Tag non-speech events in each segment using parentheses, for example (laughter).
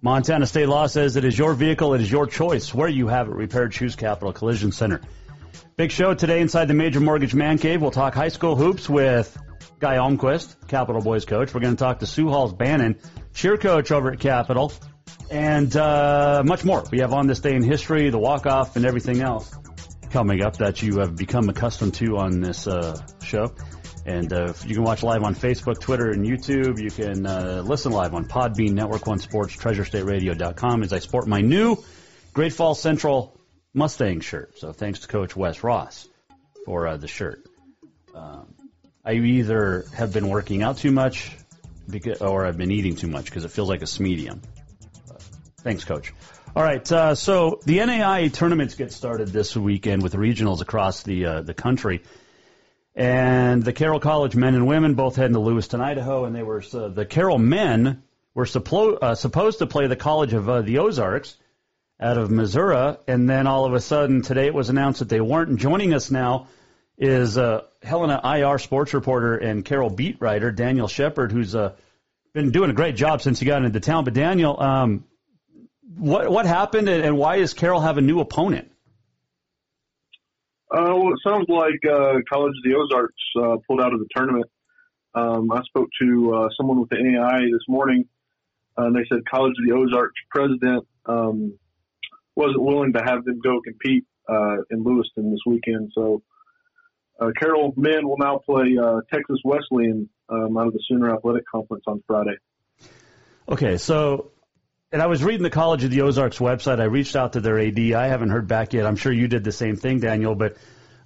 Montana state law says it is your vehicle, it is your choice. Where you have it repaired, choose Capital Collision Center. Big show today inside the Major Mortgage Man Cave. We'll talk high school hoops with Guy Almquist, Capital Boys coach. We're going to talk to Sue Halls Bannon, cheer coach over at Capital, and uh, much more. We have on this day in history, the walk off, and everything else coming up that you have become accustomed to on this uh, show. And uh, you can watch live on Facebook, Twitter, and YouTube. You can uh, listen live on Podbean, Network One Sports, TreasureStateRadio.com as I sport my new Great Falls Central Mustang shirt. So thanks to Coach Wes Ross for uh, the shirt. Um, I either have been working out too much because, or I've been eating too much because it feels like a medium. Thanks, Coach. All right, uh, so the NAI tournaments get started this weekend with regionals across the uh, the country, and the Carroll College men and women both heading to Lewiston, Idaho, and they were uh, the Carroll men were suppo- uh, supposed to play the College of uh, the Ozarks out of Missouri, and then all of a sudden today it was announced that they weren't. And joining us now is uh, Helena IR sports reporter and Carroll beat writer Daniel Shepard, who's uh, been doing a great job since he got into town. But Daniel, um, what what happened, and why does Carroll have a new opponent? Uh, well, it sounds like uh, College of the Ozarks uh, pulled out of the tournament. Um, I spoke to uh, someone with the NAI this morning, and they said College of the Ozarks president um, wasn't willing to have them go compete uh, in Lewiston this weekend. So uh, Carroll men will now play uh, Texas Wesleyan um, out of the Sooner Athletic Conference on Friday. Okay, so and I was reading the College of the Ozarks website. I reached out to their AD. I haven't heard back yet. I'm sure you did the same thing, Daniel. But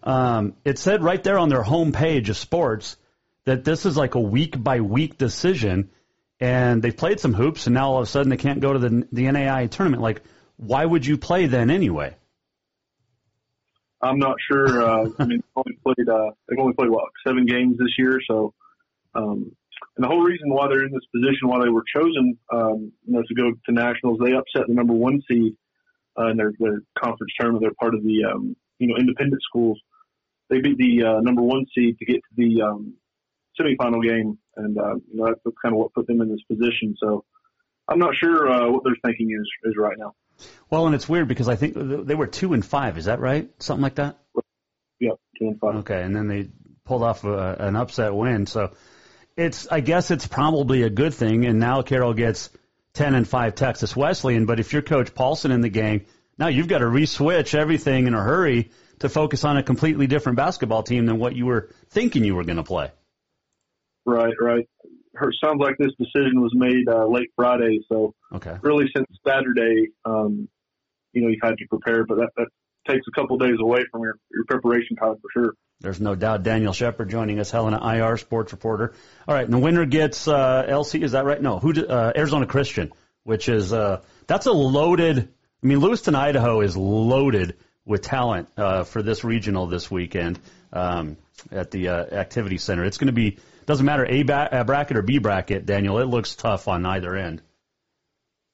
um, it said right there on their homepage of sports that this is like a week by week decision, and they've played some hoops, and now all of a sudden they can't go to the the NAI tournament. Like, why would you play then anyway? I'm not sure. Uh, I mean, they've only played uh, they've only played what seven games this year, so um, and the whole reason why they're in this position, why they were chosen, um, you know, to go to nationals, they upset the number one seed uh, in their, their conference tournament. They're part of the, um, you know, independent schools. They beat the uh, number one seed to get to the um, semifinal game, and uh, you know that's kind of what put them in this position. So I'm not sure uh, what they're thinking is is right now. Well, and it's weird because I think they were two and five. Is that right? Something like that. Yep, two and five. Okay, and then they pulled off a, an upset win. So it's I guess it's probably a good thing. And now Carroll gets ten and five Texas Wesleyan. But if you're Coach Paulson in the game, now you've got to reswitch everything in a hurry to focus on a completely different basketball team than what you were thinking you were going to play. Right, right. Her sounds like this decision was made uh, late Friday, so Okay. really since Saturday, um, you know, you've had to prepare, but that, that takes a couple days away from your, your preparation time for sure. There's no doubt. Daniel Shepard joining us, Helena IR sports reporter. All right, and the winner gets uh, LC. Is that right? No, who? d- Uh, Arizona Christian, which is uh, that's a loaded. I mean, Lewiston, Idaho is loaded with talent uh, for this regional this weekend um, at the uh, activity center. It's going to be doesn't matter a ba- uh, bracket or B bracket, Daniel. It looks tough on either end.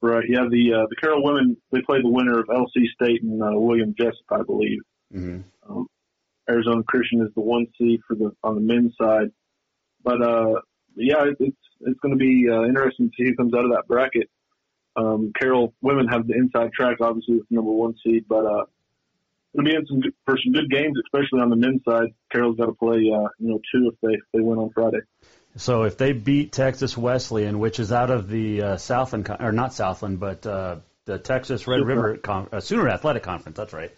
Right. Yeah. The uh, the Carroll women they play the winner of LC State and uh, William Jessup, I believe. Mm-hmm. Um, Arizona Christian is the one seed for the on the men's side, but uh, yeah, it, it's it's going to be uh, interesting to see who comes out of that bracket. Um, Carroll women have the inside track, obviously with the number one seed, but uh, it'll be in some good, for some good games, especially on the men's side. Carroll's got to play, uh, you know, two if they if they win on Friday. So if they beat Texas Wesleyan, which is out of the uh, Southland or not Southland, but uh, the Texas Red Sooner. River Con- uh, Sooner Athletic Conference, that's right.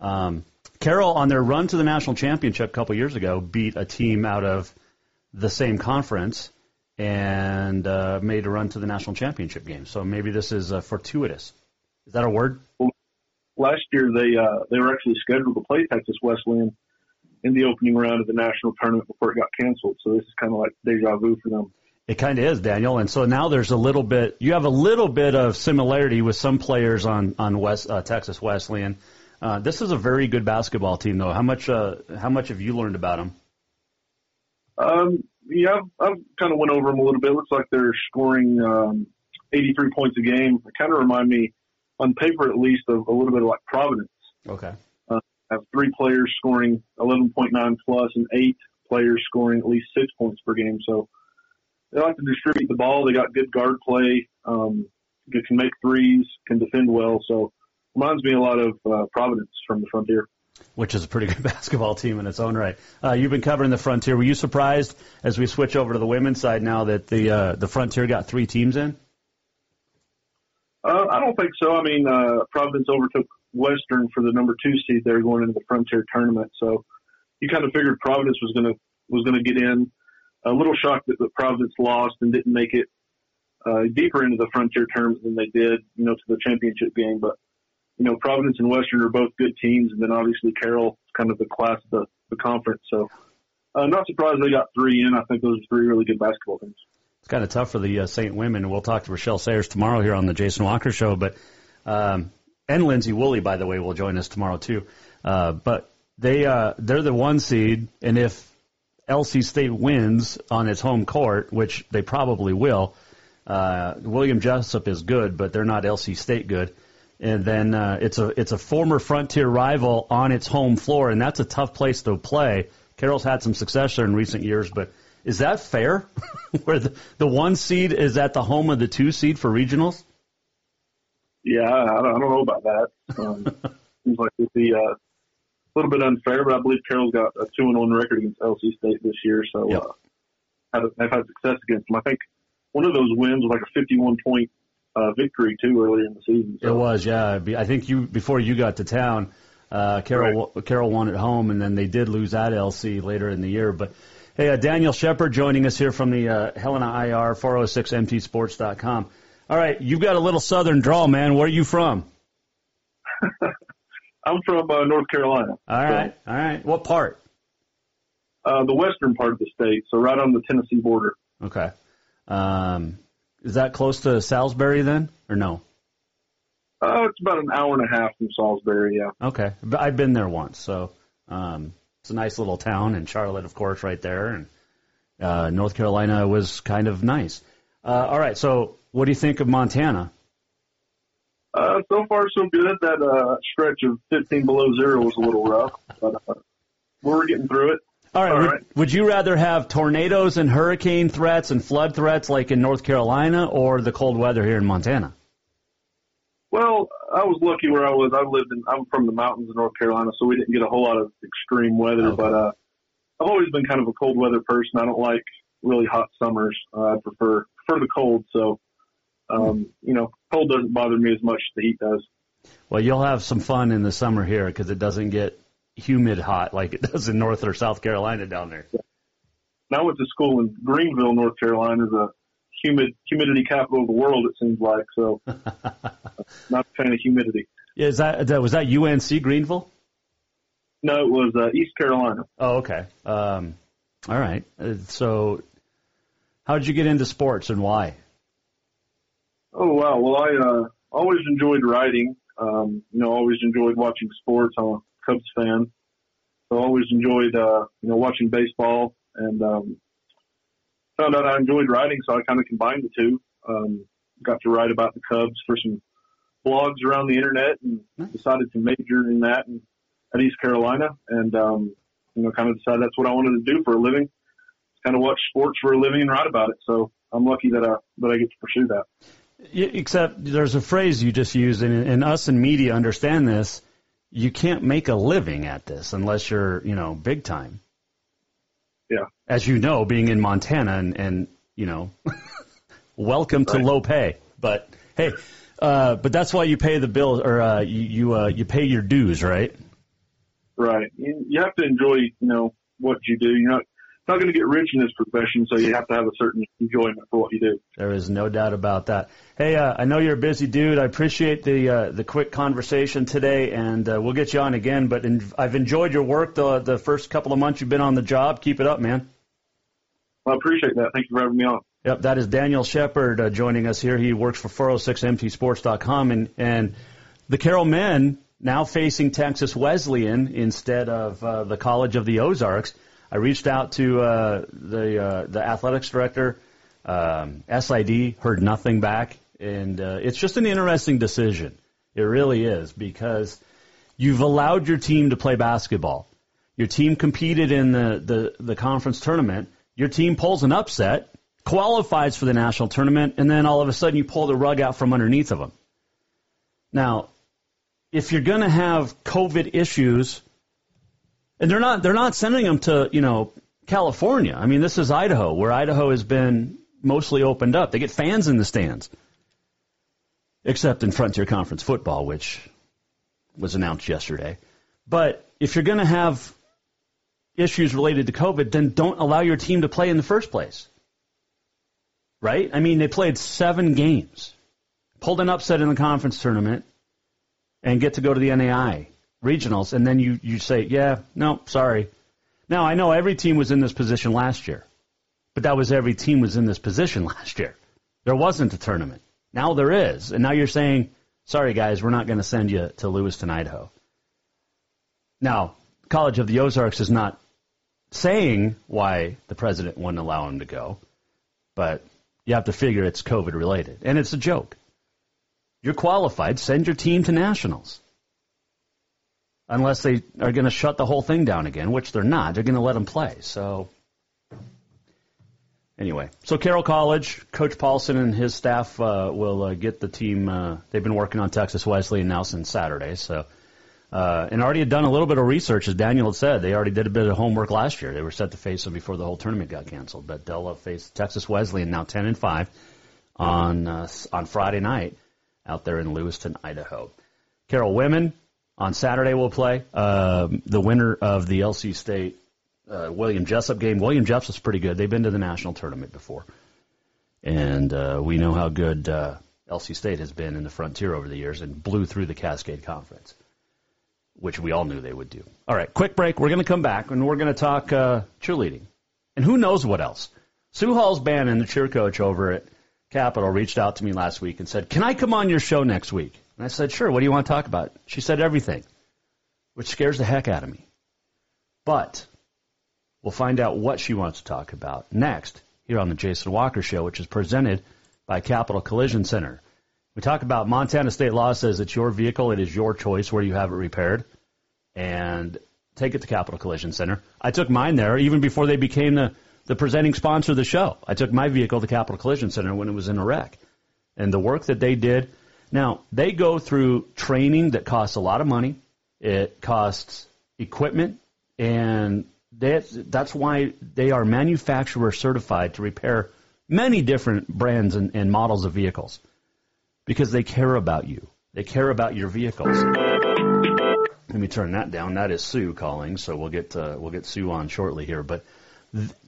Um, Carroll on their run to the national championship a couple years ago beat a team out of the same conference and uh, made a run to the national championship game. So maybe this is uh, fortuitous. Is that a word? Last year they uh, they were actually scheduled to play Texas Wesleyan in the opening round of the national tournament before it got canceled. So this is kind of like deja vu for them. It kind of is, Daniel. And so now there's a little bit. You have a little bit of similarity with some players on on West uh, Texas Wesleyan. Uh, this is a very good basketball team, though. How much uh, how much have you learned about them? Um, yeah, I've, I've kind of went over them a little bit. Looks like they're scoring um, 83 points a game. They kind of remind me, on paper at least, of a little bit of like Providence. Okay. Uh, have three players scoring 11.9 plus and eight players scoring at least six points per game. So they like to distribute the ball. They got good guard play. Um, they can make threes, can defend well. So reminds me a lot of uh, Providence from the Frontier. Which is a pretty (laughs) good basketball team in its own right. Uh, you've been covering the Frontier. Were you surprised as we switch over to the women's side now that the uh, the Frontier got three teams in? Uh, I don't think so. I mean, uh, Providence overtook Western for the number two seed there going into the Frontier tournament. So you kind of figured Providence was going to was going to get in. A little shocked that, that Providence lost and didn't make it uh, deeper into the Frontier tournament than they did, you know, to the championship game. But you know, Providence and Western are both good teams, and then obviously Carroll is kind of the class of the, the conference. So uh, not surprised they got three in. I think those are three really good basketball teams. It's kind of tough for the uh, Saint women. We'll talk to Rachelle Sayers tomorrow here on the Jason Walker Show, but um, and Lindsay Woolley, by the way, will join us tomorrow too. Uh, but they uh, they're the one seed, and if LC State wins on its home court, which they probably will, uh, William Jessup is good, but they're not LC State good. And then uh, it's a it's a former Frontier rival on its home floor, and that's a tough place to play. Carroll's had some success there in recent years, but is that fair? (laughs) Where the, the one seed is at the home of the two seed for regionals? Yeah, I don't, I don't know about that. Um, (laughs) seems like it'd be uh, a little bit unfair, but I believe Carroll's got a two and one record against LC State this year, so Yep. uh, had, they've had success against them. I think one of those wins was like a 51 point uh, victory too early in the season. So It was, yeah. I think you before you got to town, uh, Carroll Carroll won at home, and then they did lose at LC later in the year. But hey, uh, Daniel Shepard joining us here from the uh, Helena IR 406mtsports.com. All right, you've got a little southern drawl, man. Where are you from? (laughs) I'm from uh, North Carolina. All right, all right. What part? Uh, the western part of the state, so right on the Tennessee border. Okay. Um, is that close to Salisbury then, or no? Uh, it's about an hour and a half from Salisbury, yeah. Okay, But I've been there once, so um, it's a nice little town, and Charlotte, of course, right there, and uh, North Carolina was kind of nice. Uh, all right, so what do you think of Montana? Uh, so far so good. That uh, stretch of 15 below zero was a little rough, but uh, we're getting through it. All right, All would, right. would you rather have tornadoes and hurricane threats and flood threats like in North Carolina, or the cold weather here in Montana? Well, I was lucky where I was. I lived in. I'm from the mountains of North Carolina, so we didn't get a whole lot of extreme weather. Okay. But uh, I've always been kind of a cold weather person. I don't like really hot summers. Uh, I prefer prefer the cold. So, um, you know, cold doesn't bother me as much as the heat does. Well, you'll have some fun in the summer here because it doesn't get humid hot like it does in North or South Carolina down there. And I went to school in Greenville, North Carolina, the humid humidity capital of the world. It seems like so. (laughs) not a fan of humidity. Yeah, is that, that was that UNC Greenville? No, it was uh, East Carolina. Oh, okay. Um, all right. Uh, so, how did you get into sports and why? Oh wow. Well, I uh, always enjoyed writing. Um, you know, always enjoyed watching sports. I'm a Cubs fan, so I always enjoyed uh, you know watching baseball and um, found out I enjoyed writing, so I kind of combined the two. Um, got to write about the Cubs for some blogs around the internet, and decided to major in that and, at East Carolina, and um, you know, kind of decided that's what I wanted to do for a living. Kind of watch sports for a living and write about it. So I'm lucky that I that I get to pursue that. Except there's a phrase you just used, and, and us in media understand this. You can't make a living at this unless you're, you know, big time. Yeah. As you know, being in Montana and, and you know, (laughs) welcome to low pay. But hey, uh, but that's why you pay the bill or uh, you you, uh, you pay your dues, right? Right. You, you have to enjoy, you know, what you do. You're not not going to get rich in this profession, so you have to have a certain enjoyment for what you do. There is no doubt about that. Hey, uh, I know you're a busy dude. I appreciate the uh, the quick conversation today, and uh, we'll get you on again. But in, I've enjoyed your work the the first couple of months you've been on the job. Keep it up, man. Well, I appreciate that. Thank you for having me on. Yep, that is Daniel Shepard uh, joining us here. He works for 406mtsports.com, and and the Carroll men now facing Texas Wesleyan instead of uh, the College of the Ozarks. I reached out to uh, the uh, the athletics director, um, SID, heard nothing back, and uh, it's just an interesting decision. It really is because you've allowed your team to play basketball. Your team competed in the, the, the conference tournament. Your team pulls an upset, qualifies for the national tournament, and then all of a sudden you pull the rug out from underneath of them. Now, if you're going to have COVID issues, and they're not they're not sending them to you know California. I mean, this is Idaho, where Idaho has been mostly opened up. They get fans in the stands, except in Frontier Conference football, which was announced yesterday. But if you're going to have issues related to COVID, then don't allow your team to play in the first place. Right? I mean, they played seven games, pulled an upset in the conference tournament, and get to go to the NAI regionals, and then you, you say, yeah, no, sorry. Now, I know every team was in this position last year, but that was every team was in this position (laughs) last year. There wasn't a tournament. Now there is. And now you're saying, sorry, guys, we're not going to send you to Lewiston, Idaho. Now, College of the Ozarks is not saying why the president wouldn't allow him to go, but you have to figure it's COVID related. And it's a joke. You're qualified, send your team to nationals. Unless they are going to shut the whole thing down again, which they're not. They're going to let them play. So, anyway, so Carroll College, Coach Paulson and his staff uh, will uh, get the team. Uh, they've been working on Texas Wesleyan now since Saturday. So, uh, and already had done a little bit of research, as Daniel had said. They already did a bit of homework last year. They were set to face them before the whole tournament got canceled. But they'll uh, face Texas Wesleyan now 10 and 5 on uh, on Friday night out there in Lewiston, Idaho. Carroll women on Saturday we'll play. Um, the winner of the LC State uh, William Jessup game. William Jessup's pretty good. They've been to the national tournament before, and uh, we know how good uh, LC State has been in the Frontier over the years and blew through the Cascade Conference, which we all knew they would do. All right, quick break. We're going to come back and we're going to talk uh, cheerleading, and who knows what else. Sue Halls Bannon the cheer coach over at Capital, reached out to me last week and said, "Can I come on your show next week?" And I said, "Sure. What do you want to talk about?" She said everything, which scares the heck out of me. But we'll find out what she wants to talk about next here on the Jason Walker Show, which is presented by Capital Collision Center. We talk about Montana state law says it's your vehicle, it is your choice where you have it repaired, and take it to Capital Collision Center. I took mine there even before they became the, the presenting sponsor of the show. I took my vehicle to Capital Collision Center when it was in a wreck. And the work that they did, now they go through training that costs a lot of money. It costs equipment, and that, that's why they are manufacturer certified to repair many different brands and, and models of vehicles because they care about you. They care about your vehicles. Let me turn that down. That is Sue calling, so we'll get uh, we'll get Sue on shortly here. But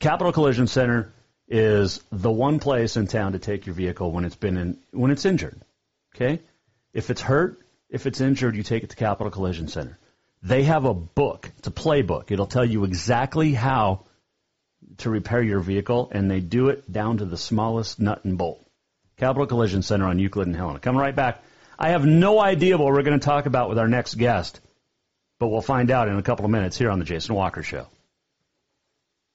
Capital Collision Center is the one place in town to take your vehicle when it's been in when it's injured. Okay, if it's hurt, if it's injured, you take it to Capital Collision Center. They have a book. It's a playbook. It'll tell you exactly how to repair your vehicle, and they do it down to the smallest nut and bolt. Capital Collision Center on Euclid and Helena. Coming right back. I have no idea what we're going to talk about with our next guest, but we'll find out in a couple of minutes here on the Jason Walker Show.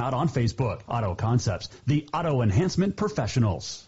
out on Facebook. Auto Concepts, the auto enhancement professionals.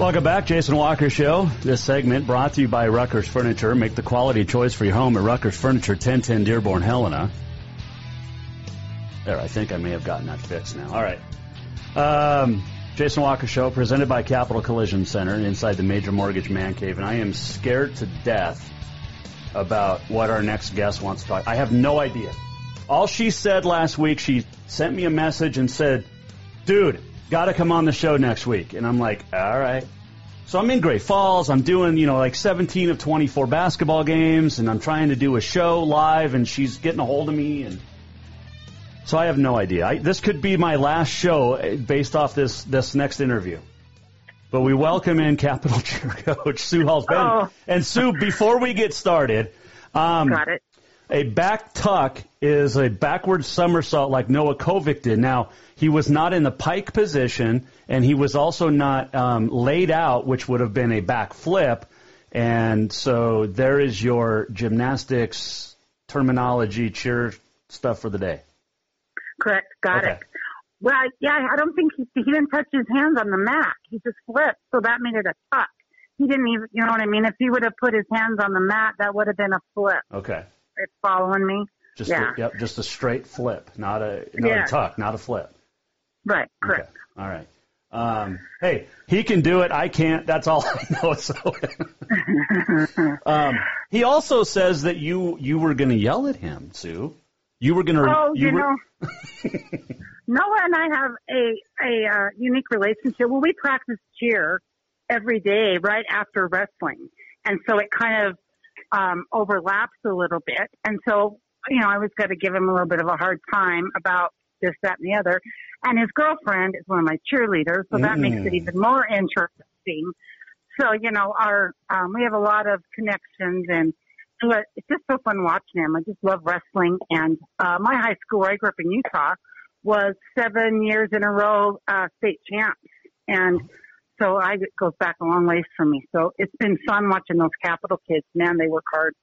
Welcome back, Jason Walker Show. This segment brought to you by Rucker's Furniture. Make the quality choice for your home at Rucker's Furniture, 1010 Dearborn, Helena. There, I think I may have gotten that fixed now. All right. Um, Jason Walker Show, presented by Capital Collision Center inside the Major Mortgage Man Cave, and I am scared to death about what our next guest wants to talk. I have no idea. All she said last week, she sent me a message and said, "Dude, got to come on the show next week." And I'm like, "All right." So I'm in Great Falls. I'm doing, you know, like 17 of 24 basketball games, and I'm trying to do a show live, and she's getting a hold of me, and so I have no idea. I, this could be my last show eh, based off this this next interview. But we welcome in Capital (laughs) Cheer Coach Sue Halls. Oh. And Sue, before we get started, um, Got it. A back tuck is a backward somersault like Noah Kovic did. Now, he was not in the pike position, and he was also not um, laid out, which would have been a back flip. And so there is your gymnastics terminology cheer stuff for the day. Correct. Got Okay. it. Well, yeah, I don't think he, he didn't touch his hands on the mat. He just flipped, so that made it a tuck. He didn't even, you know what I mean? If he would have put his hands on the mat, that would have been a flip. Okay. It's following me. Just yeah. a, yep, just a straight flip, not a not Yeah. a tuck, not a flip. Right. Correct. All right. Um, hey, he can do it. I can't. That's all (laughs) I know. So, (laughs) um, he also says that you you were going to yell at him, Sue. You were going to. Oh, you, were, know, (laughs) Noah and I have a a uh, unique relationship. Well, we practice cheer every day right after wrestling, and so it kind of um, overlaps a little bit. And so, you know, I was got to give him a little bit of a hard time about this, that, and the other. And his girlfriend is one of my cheerleaders, so that makes it Mm. even more interesting. So, you know, our um, we have a lot of connections, and it's just so fun watching him. I just love wrestling. And uh, my high school, where I grew up in Utah, was seven years in a row uh, state champs, and so I it goes back a long ways for me. So it's been fun watching those Capital kids. Man, they work hard.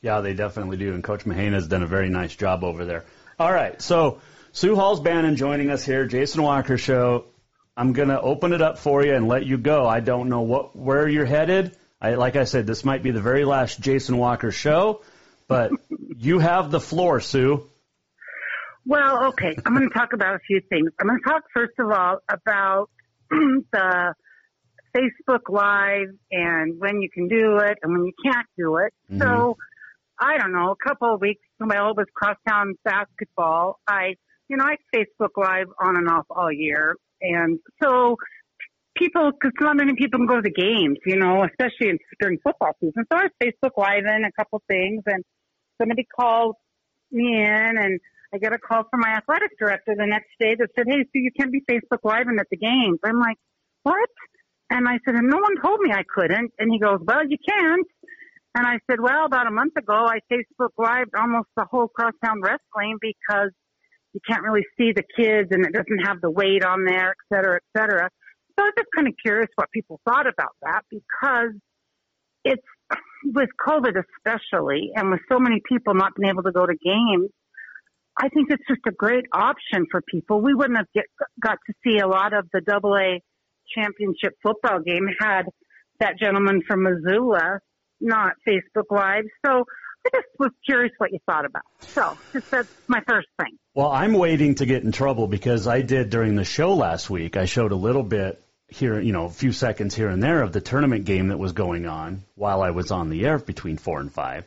Yeah, they definitely do. And Coach Mahane has done a very nice job over there. All right. So Sue Halls Bannon joining us here, Jason Walker Show. I'm going to open it up for you and let you go. I don't know what where you're headed. I, like I said, this might be the very last Jason Walker show, but (laughs) you have the floor, Sue. Well, okay. I'm going to talk about a few things. I'm going to talk first of all about (clears throat) the Facebook Live and when you can do it and when you can't do it. Mhm. So, I don't know, a couple of weeks when my oldest crosstown basketball, I, you know, I Facebook Live on and off all year. And so people, because not many people can go to the games, you know, especially in, during football season. So I was Facebook Live in a couple things and somebody called me in and I get a call from my athletic director the next day that said, Hey, so you can't be Facebook Live at the games. I'm like, what? And I said, and no one told me I couldn't. And he goes, well, you can't. And I said, well, about a month ago, I Facebook Live almost the whole crosstown wrestling because you can't really see the kids and it doesn't have the weight on there, et cetera, et cetera. So I was just kind of curious what people thought about that because it's with COVID especially and with so many people not being able to go to games, I think it's just a great option for people. We wouldn't have get, got to see a lot of the double A championship football game had that gentleman from Missoula not Facebook Live. So I just was curious what you thought about. So just that's my first thing. Well, I'm waiting to get in trouble because I did during the show last week. I showed a little bit here, you know, a few seconds here and there of the tournament game that was going on while I was on the air between four and five.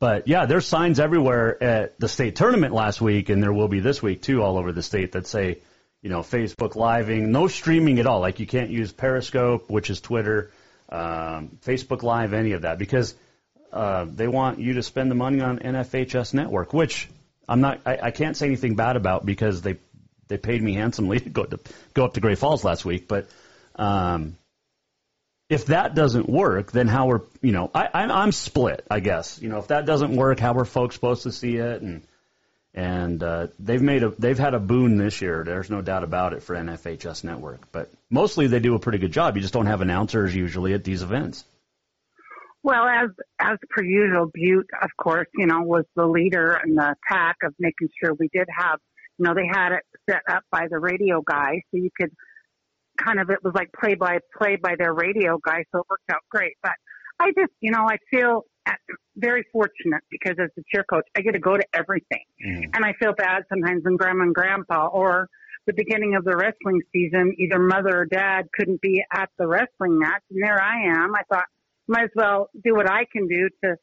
But yeah, there's signs everywhere at the state tournament last week, and there will be this week too, all over the state that say, you know, Facebook living, no streaming at all. Like you can't use Periscope, which is Twitter, um, Facebook Live, any of that, because uh, they want you to spend the money on NFHS Network, which I'm not. I, I can't say anything bad about because they they paid me handsomely to go to go up to Great Falls last week. But um, if that doesn't work, then how are you know? I, I'm I'm split. I guess you know if that doesn't work, how are folks supposed to see it? And and uh, they've made a they've had a boon this year. There's no doubt about it for NFHS Network. But mostly they do a pretty good job. You just don't have announcers usually at these events. Well, as as per usual, Butte, of course, you know, was the leader in the pack of making sure we did have, you know, they had it set up by the radio guy, so you could kind of it was like play by play by their radio guy, so it worked out great. But I just, you know, I feel very fortunate because as the cheer coach, I get to go to everything, mm. and I feel bad sometimes when grandma and grandpa or the beginning of the wrestling season, either mother or dad couldn't be at the wrestling match, and there I am. I thought might as well do what I can do to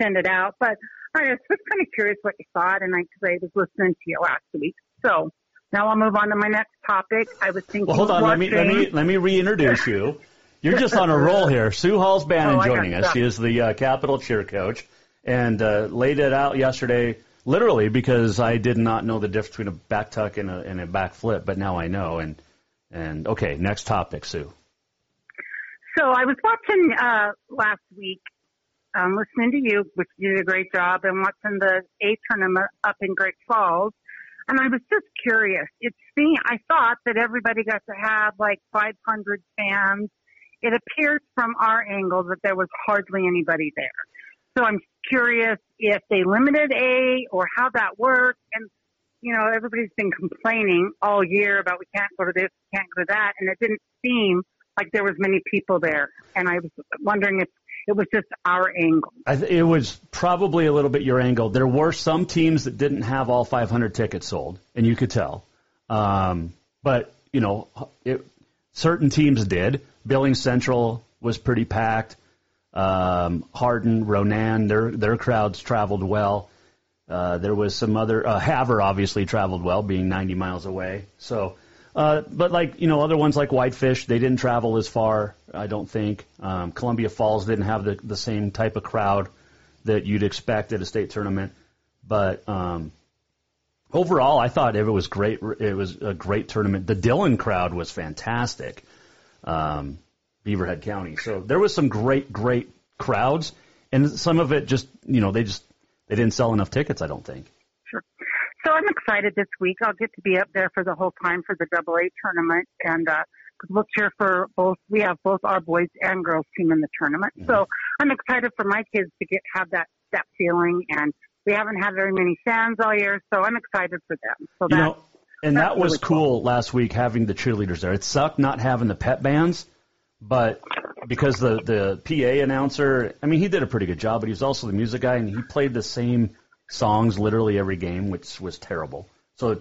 send it out. But I was just kind of curious what you thought, and I, cause I was listening to you last week. So now I'll move on to my next topic. I was thinking. Well, hold on. Let me let me let me reintroduce you. You're just on a roll here. Sue Halls Bannon Oh, joining us. She is the uh, Capital cheer coach, and uh, laid it out yesterday, literally because I did not know the difference between a back tuck and a, and a back flip, but now I know. And and okay, next topic, Sue. So I was watching uh, last week, um, listening to you, which you did a great job, and watching the A tournament up in Great Falls. And I was just curious. It's seeing, I thought that everybody got to have like 500 fans. It appears from our angle that there was hardly anybody there. So I'm curious if they limited A or how that worked. And, you know, everybody's been complaining all year about we can't go to this, we can't go to that. And it didn't seem like there was many people there. And I was wondering if it was just our angle. I th- it was probably a little bit your angle. There were some teams that didn't have all 500 tickets sold, and you could tell. Um, but you know, it, certain teams did. Billings Central was pretty packed. Um, Hardin, Ronan, their their crowds traveled well. Uh, there was some other uh, Havre obviously traveled well, being 90 miles away. So, uh, but like you know, other ones like Whitefish, they didn't travel as far. I don't think um, Columbia Falls didn't have the the same type of crowd that you'd expect at a state tournament. But um, overall, I thought it was great. It was a great tournament. The Dillon crowd was fantastic. Um, Beaverhead County. So there was some great, great crowds, and some of it just, you know, they just they didn't sell enough tickets. I don't think. Sure. So I'm excited this week. I'll get to be up there for the whole time for the Double A tournament, and uh, we'll cheer for both. We have both our boys and girls team in the tournament, so I'm excited for my kids to get have that that feeling. And we haven't had very many fans all year, so I'm excited for them. So You know, and that was really cool last week having the cheerleaders there. It sucked not having the pet bands, but because the the PA announcer, I mean, he did a pretty good job, but he was also the music guy, and he played the same songs literally every game, which was terrible. So,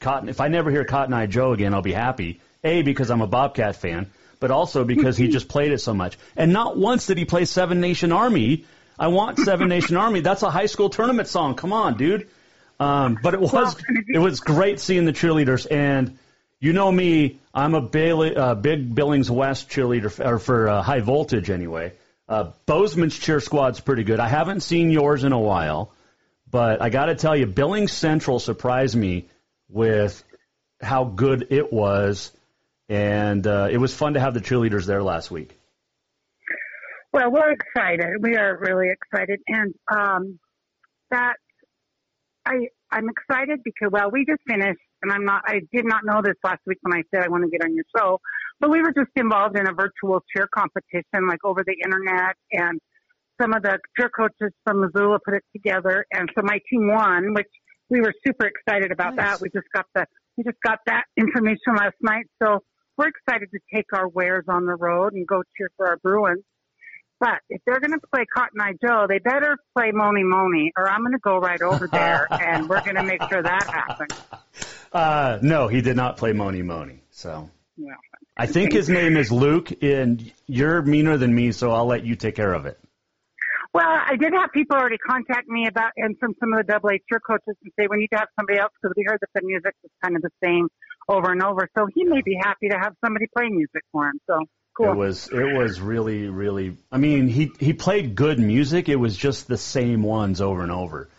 Cotton, if I never hear Cotton Eye Joe again, I'll be happy. A because I'm a Bobcat fan, but also because he (laughs) just played it so much. And not once did he play Seven Nation Army. I want Seven (laughs) Nation Army. That's a high school tournament song. Come on, dude. Um, but it was it was great seeing the cheerleaders, and you know me, I'm a Bailey, uh, big Billings West cheerleader or for uh, high voltage anyway. Uh, Bozeman's cheer squad's pretty good. I haven't seen yours in a while, but I got to tell you, Billings Central surprised me with how good it was, and uh, it was fun to have the cheerleaders there last week. Well, we're excited. We are really excited, and um, that I I'm excited because well, we just finished, and I'm not. I did not know this last week when I said I want to get on your show, but we were just involved in a virtual cheer competition, like over the internet, and some of the cheer coaches from Missoula put it together, and so my team won, which we were super excited about nice. that. We just got the we just got that information last night, so we're excited to take our wares on the road and go cheer for our Bruins. But if they're going to play Cotton Eye Joe, they better play Mony Mony, or I'm going to go right over there (laughs) and we're going to make sure that happens. Uh, no, he did not play Mony Mony. So yeah. I think his name is Luke, and you're meaner than me, so I'll let you take care of it. Well, I did have people already contact me about, and from some of the double A cheer coaches and say we need to have somebody else because we heard that the music is kind of the same over and over. So he may be happy to have somebody play music for him. So Cool. It was it was really really. I mean, he he played good music. It was just the same ones over and over,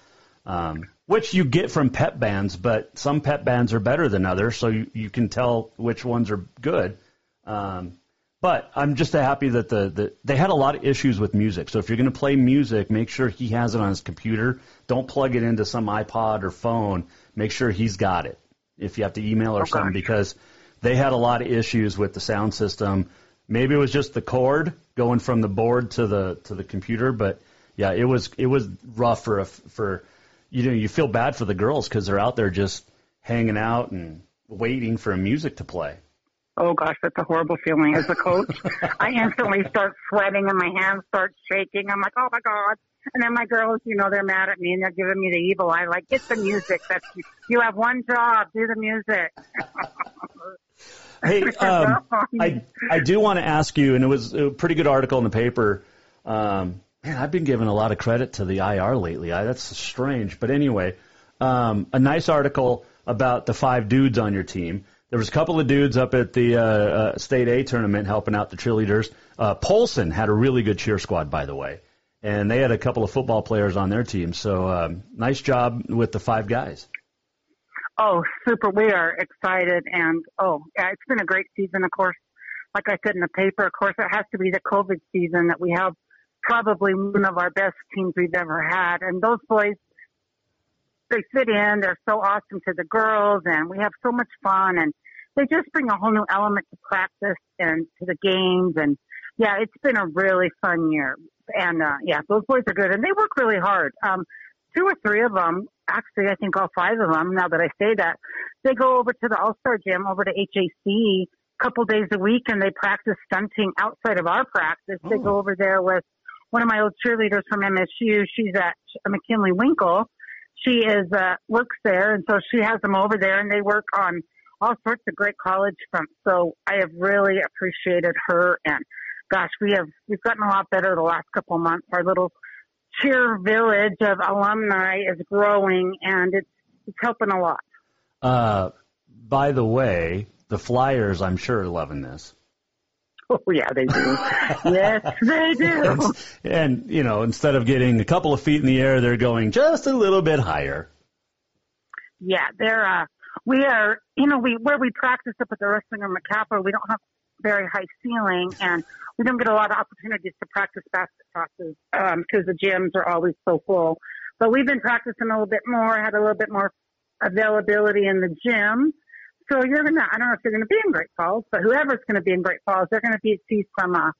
um, which you get from pep bands. But some pep bands are better than others, so you, you can tell which ones are good. Um, but I'm just happy that the, the they had a lot of issues with music. So if you're going to play music, make sure he has it on his computer. Don't plug it into some iPod or phone. Make sure he's got it. If you have to email or okay. something, because they had a lot of issues with the sound system Maybe it was just the cord going from the board to the to the computer, but yeah, it was it was rough for a, for you know you feel bad for the girls because they're out there just hanging out and waiting for music to play. Oh gosh, that's a horrible feeling as a coach. (laughs) I instantly start sweating and my hands start shaking. I'm like, oh my god. And then my girls, you know, they're mad at me and they're giving me the evil eye. Like, get the music. That's you have one job. Do the music. (laughs) Hey, (laughs) um, I I do want to ask you, and it was a pretty good article in the paper. Um, man, I've been giving a lot of credit to the IR lately. I, that's strange, but anyway, um, a nice article about the five dudes on your team. There was a couple of dudes up at the uh, uh, state A tournament helping out the cheerleaders. Uh, Polson had a really good cheer squad, by the way, and they had a couple of football players on their team. So um, nice job with the five guys. Oh, super. We are excited. And oh, yeah, it's been a great season. Of course, like I said in the paper, of course, it has to be the COVID season that we have probably one of our best teams we've ever had. And those boys, they fit in. They're so awesome to the girls and we have so much fun and they just bring a whole new element to practice and to the games. And yeah, it's been a really fun year. And, uh, yeah, those boys are good and they work really hard. Um, two or three of them actually, I think all five of them, now that I say that, they go over to the All Star Gym over to HAC a couple days a week and they practice stunting outside of our practice. Oh. They go oh. over there with one of my old cheerleaders from MSU. She's at McKinley Winkle. She is, uh, works there. And so she has them over there and they work on all sorts of great college fronts. So I have really appreciated her and gosh, we have, we've gotten a lot better the last couple of months. Our little cheer village of alumni is growing and it's it's helping a lot. Uh, by the way, the Flyers, I'm sure, are loving this. Oh yeah, they do. (laughs) yes, they do. And you know, instead of getting a couple of feet in the air, they're going just a little bit higher. Yeah, they're. Uh, we are. You know, we where we practice up at the wrestling room at Capital, we don't have very high ceiling, and we don't get a lot of opportunities to practice basket tosses um, because the gyms are always so full. But we've been practicing a little bit more, had a little bit more availability in the gym. So you're gonna, I don't know if you're gonna be in Great Falls, but whoever's gonna be in Great Falls, they're gonna be see some uh,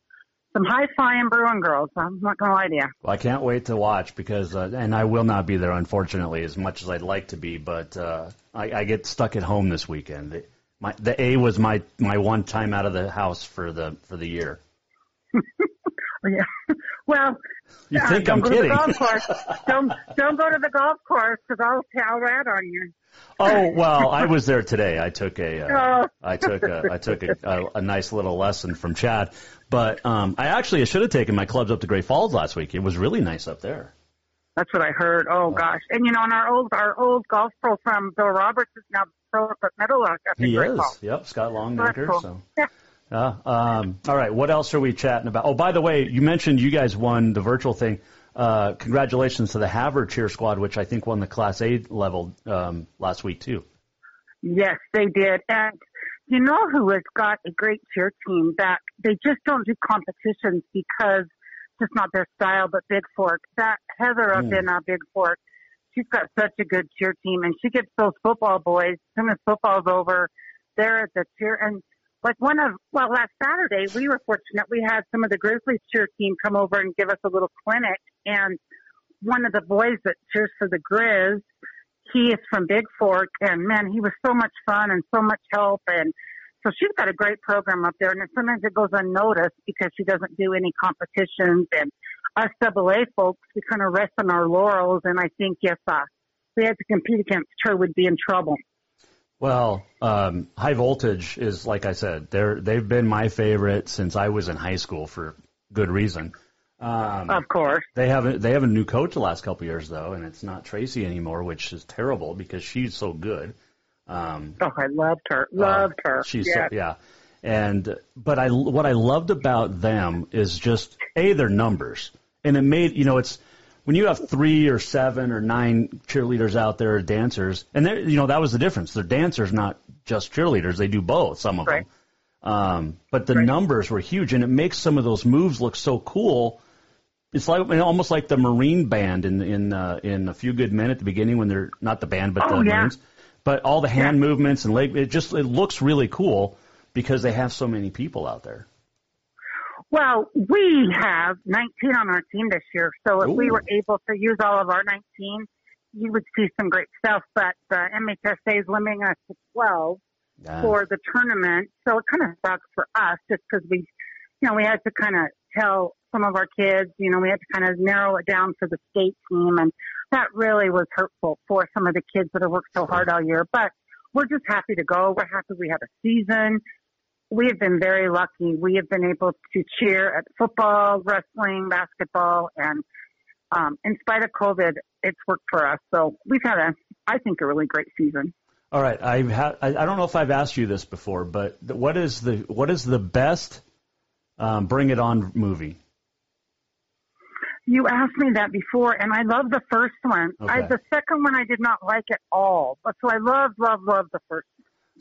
some high flying Bruin girls. I'm not gonna lie to you. Well, I can't wait to watch because, uh, and I will not be there unfortunately as much as I'd like to be, but uh, I, I get stuck at home this weekend. My the A was my my one time out of the house for the for the year. (laughs) yeah. Well, You uh, think don't I'm go kidding? to the golf course. don't don't go to the golf course because I'll I'll rat on you. Oh well, I was there today. I took a uh, Oh. I took a I took a, a, a nice little lesson from Chad, but um, I actually should have taken my clubs up to Great Falls last week. It was really nice up there. That's what I heard. Oh gosh! And you know, and our old our old golf pro from Bill Roberts is now at Meadowlark. up He is. Falls. Yep, Scott Longmaker. cool. So. (laughs) Yeah. Uh, um, all right, what else are we chatting about? Oh, by the way, you mentioned you guys won the virtual thing. Uh, congratulations to the Havre cheer squad, which I think won the Class A level um, last week too. Yes, they did. And you know who has got a great cheer team that they just don't do competitions because it's just not their style, but Big Fork. That Heather up Mm. in uh, Big Fork, she's got such a good cheer team and she gets those football boys, as soon as football's over, they're at the cheer and like one of well last Saturday we were fortunate we had some of the Grizzlies cheer team come over and give us a little clinic and one of the boys that cheers for the Grizz he is from Big Fork, and man, he was so much fun and so much help. And so she's got a great program up there, and sometimes it goes unnoticed because she doesn't do any competitions. And us double A folks, we kind of rest on our laurels. And I think if uh, we had to compete against her, we'd be in trouble. Well, um, High Voltage is like I said, they're they've been my favorite since I was in high school for good reason. Um, of course. They have a, they have a new coach the last couple of years though, and it's not Tracy anymore, which is terrible because she's so good. Um, Oh, I loved her. Loved her. She's yeah. so, yeah. And but I what I loved about them is just a their numbers, and it made you know it's when you have three or seven or nine cheerleaders out there or dancers, and they you know that was the difference. They're dancers, not just cheerleaders. They do both. Some of them. Um, but the numbers were huge, and it makes some of those moves look so cool. It's like almost like the Marine band in in uh, in a few good men at the beginning when they're not the band but Oh, the yeah. Marines, but all the hand movements and leg. It just it looks really cool because they have so many people out there. Well, we have 19 on our team this year, so if we were able to use all of our 19, you would see some great stuff. But the MHSA is limiting us to 12 Yeah. for the tournament, so it kind of sucks for us just because we, you know, we had to kind of tell some of our kids, you know, we had to kind of narrow it down for the state team, and that really was hurtful for some of the kids that have worked so hard all year. But we're just happy to go. We're happy we have a season we have been very lucky. We have been able to cheer at football, wrestling, basketball, and um, in spite of COVID, it's worked for us. So we've had a, I think, a really great season. All right, I've ha- I, I don't know if I've asked you this before, but what is the what is the best um, Bring It On movie? You asked me that before, and I love the first one. I, the second one I did not like at all, but so I love, love, love the first.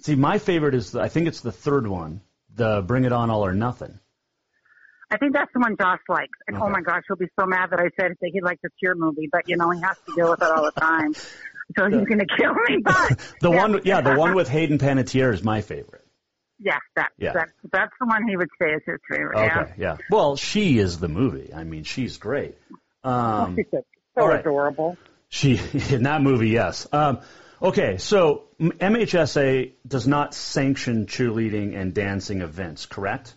See, my favorite is the, I think it's the third one, the Bring It On All or Nothing. I think that's the one Josh likes. And oh my gosh, he'll be so mad that I said that he liked the cheer movie, but you know he has to deal with it all the time. So he's going to kill me. But (laughs) The one, yeah, the one with Hayden Panettiere is my favorite. yeah, that, Yeah. that that's the one he would say is his favorite. Yeah. Okay, yeah. Well, she is the movie. I mean, she's great. Um, She's so all right. adorable. She (laughs) in that movie, yes. Um, okay, so MHSA does not sanction cheerleading and dancing events, correct?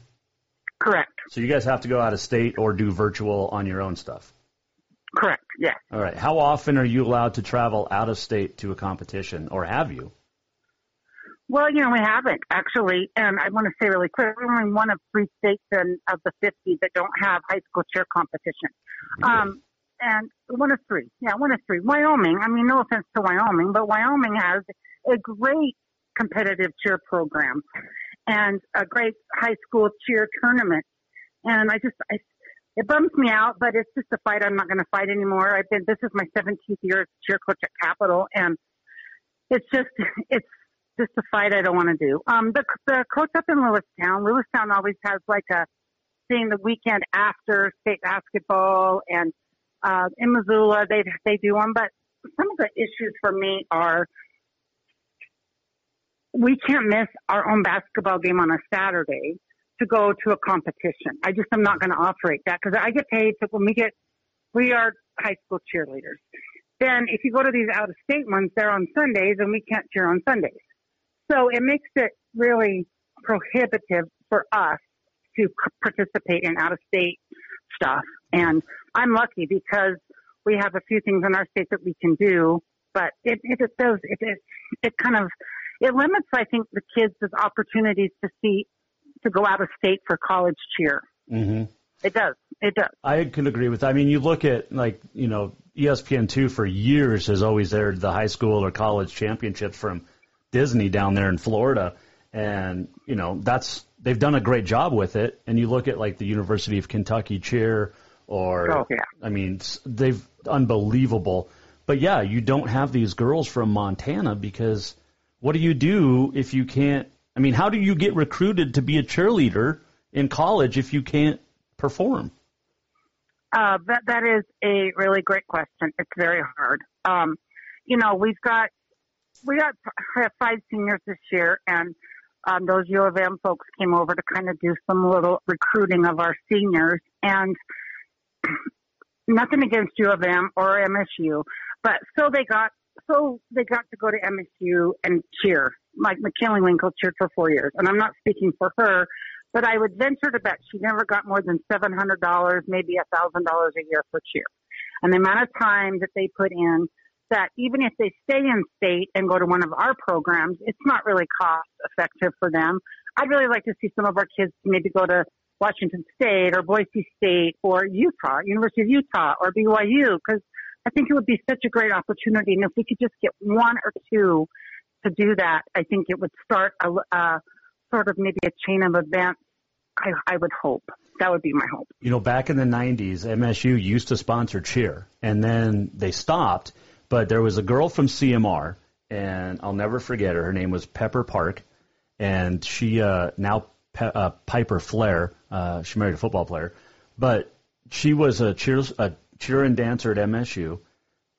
Correct. So you guys have to go out of state or do virtual on your own stuff. Correct. Yeah. All right. How often are you allowed to travel out of state to a competition, or have you? Well, you know, we haven't actually, and I want to say really quick, we're only one of three states in, of the 50 that don't have high school cheer competition. Um, and one of three, yeah, one of three. Wyoming. I mean, no offense to Wyoming, but Wyoming has a great competitive cheer program and a great high school cheer tournament. And I just, I, it bums me out, but it's just a fight I'm not going to fight anymore. I've been, this is my 17th year as cheer coach at Capital, and it's just, it's just a fight I don't want to do. Um, the, the coach up in Lewistown, Lewistown always has like a thing the weekend after state basketball, and uh, in Missoula they they do them. But some of the issues for me are we can't miss our own basketball game on a Saturday to go to a competition. I just am not going to operate that because I get paid to when we get we are high school cheerleaders. Then if you go to these out of state ones, they're on Sundays and we can't cheer on Sundays. So it makes it really prohibitive for us to participate in out of state stuff. And I'm lucky because we have a few things in our state that we can do, but it, it, it does, it, it, it kind of, it limits, I think, the kids' opportunities to see, to go out of state for college cheer. Mm-hmm. It does. It does. I can agree with that. I mean, you look at like, you know, ESPN2 for years has always aired the high school or college championships from Disney down there in Florida. And, you know, that's, they've done a great job with it. And you look at like the University of Kentucky cheer or, oh, yeah. I mean, they've unbelievable. But yeah, you don't have these girls from Montana because what do you do if you can't? I mean, how do you get recruited to be a cheerleader in college if you can't perform? Uh, that that is a really great question. It's very hard. Um, you know, we've got we got five seniors this year, and um, those U of M folks came over to kind of do some little recruiting of our seniors. And (clears throat) nothing against U of M or MSU, but so they got so they got to go to MSU and cheer. Like McKinley Winkle cheered for four years, and I'm not speaking for her, but I would venture to bet she never got more than seven hundred dollars, maybe thousand dollars a year for cheer. And the amount of time that they put in, that even if they stay in state and go to one of our programs, it's not really cost effective for them. I'd really like to see some of our kids maybe go to Washington State or Boise State or Utah, University of Utah or BYU, because I think it would be such a great opportunity. And if we could just get one or two to do that, I think it would start a, a sort of maybe a chain of events. I, I would hope that would be my hope. You know, back in the '90s, MSU used to sponsor cheer, and then they stopped. But there was a girl from CMR, and I'll never forget her. Her name was Pepper Park, and she uh, now Pe- uh, Piper Flair. Uh, she married a football player, but she was a cheer a cheer and dancer at MSU,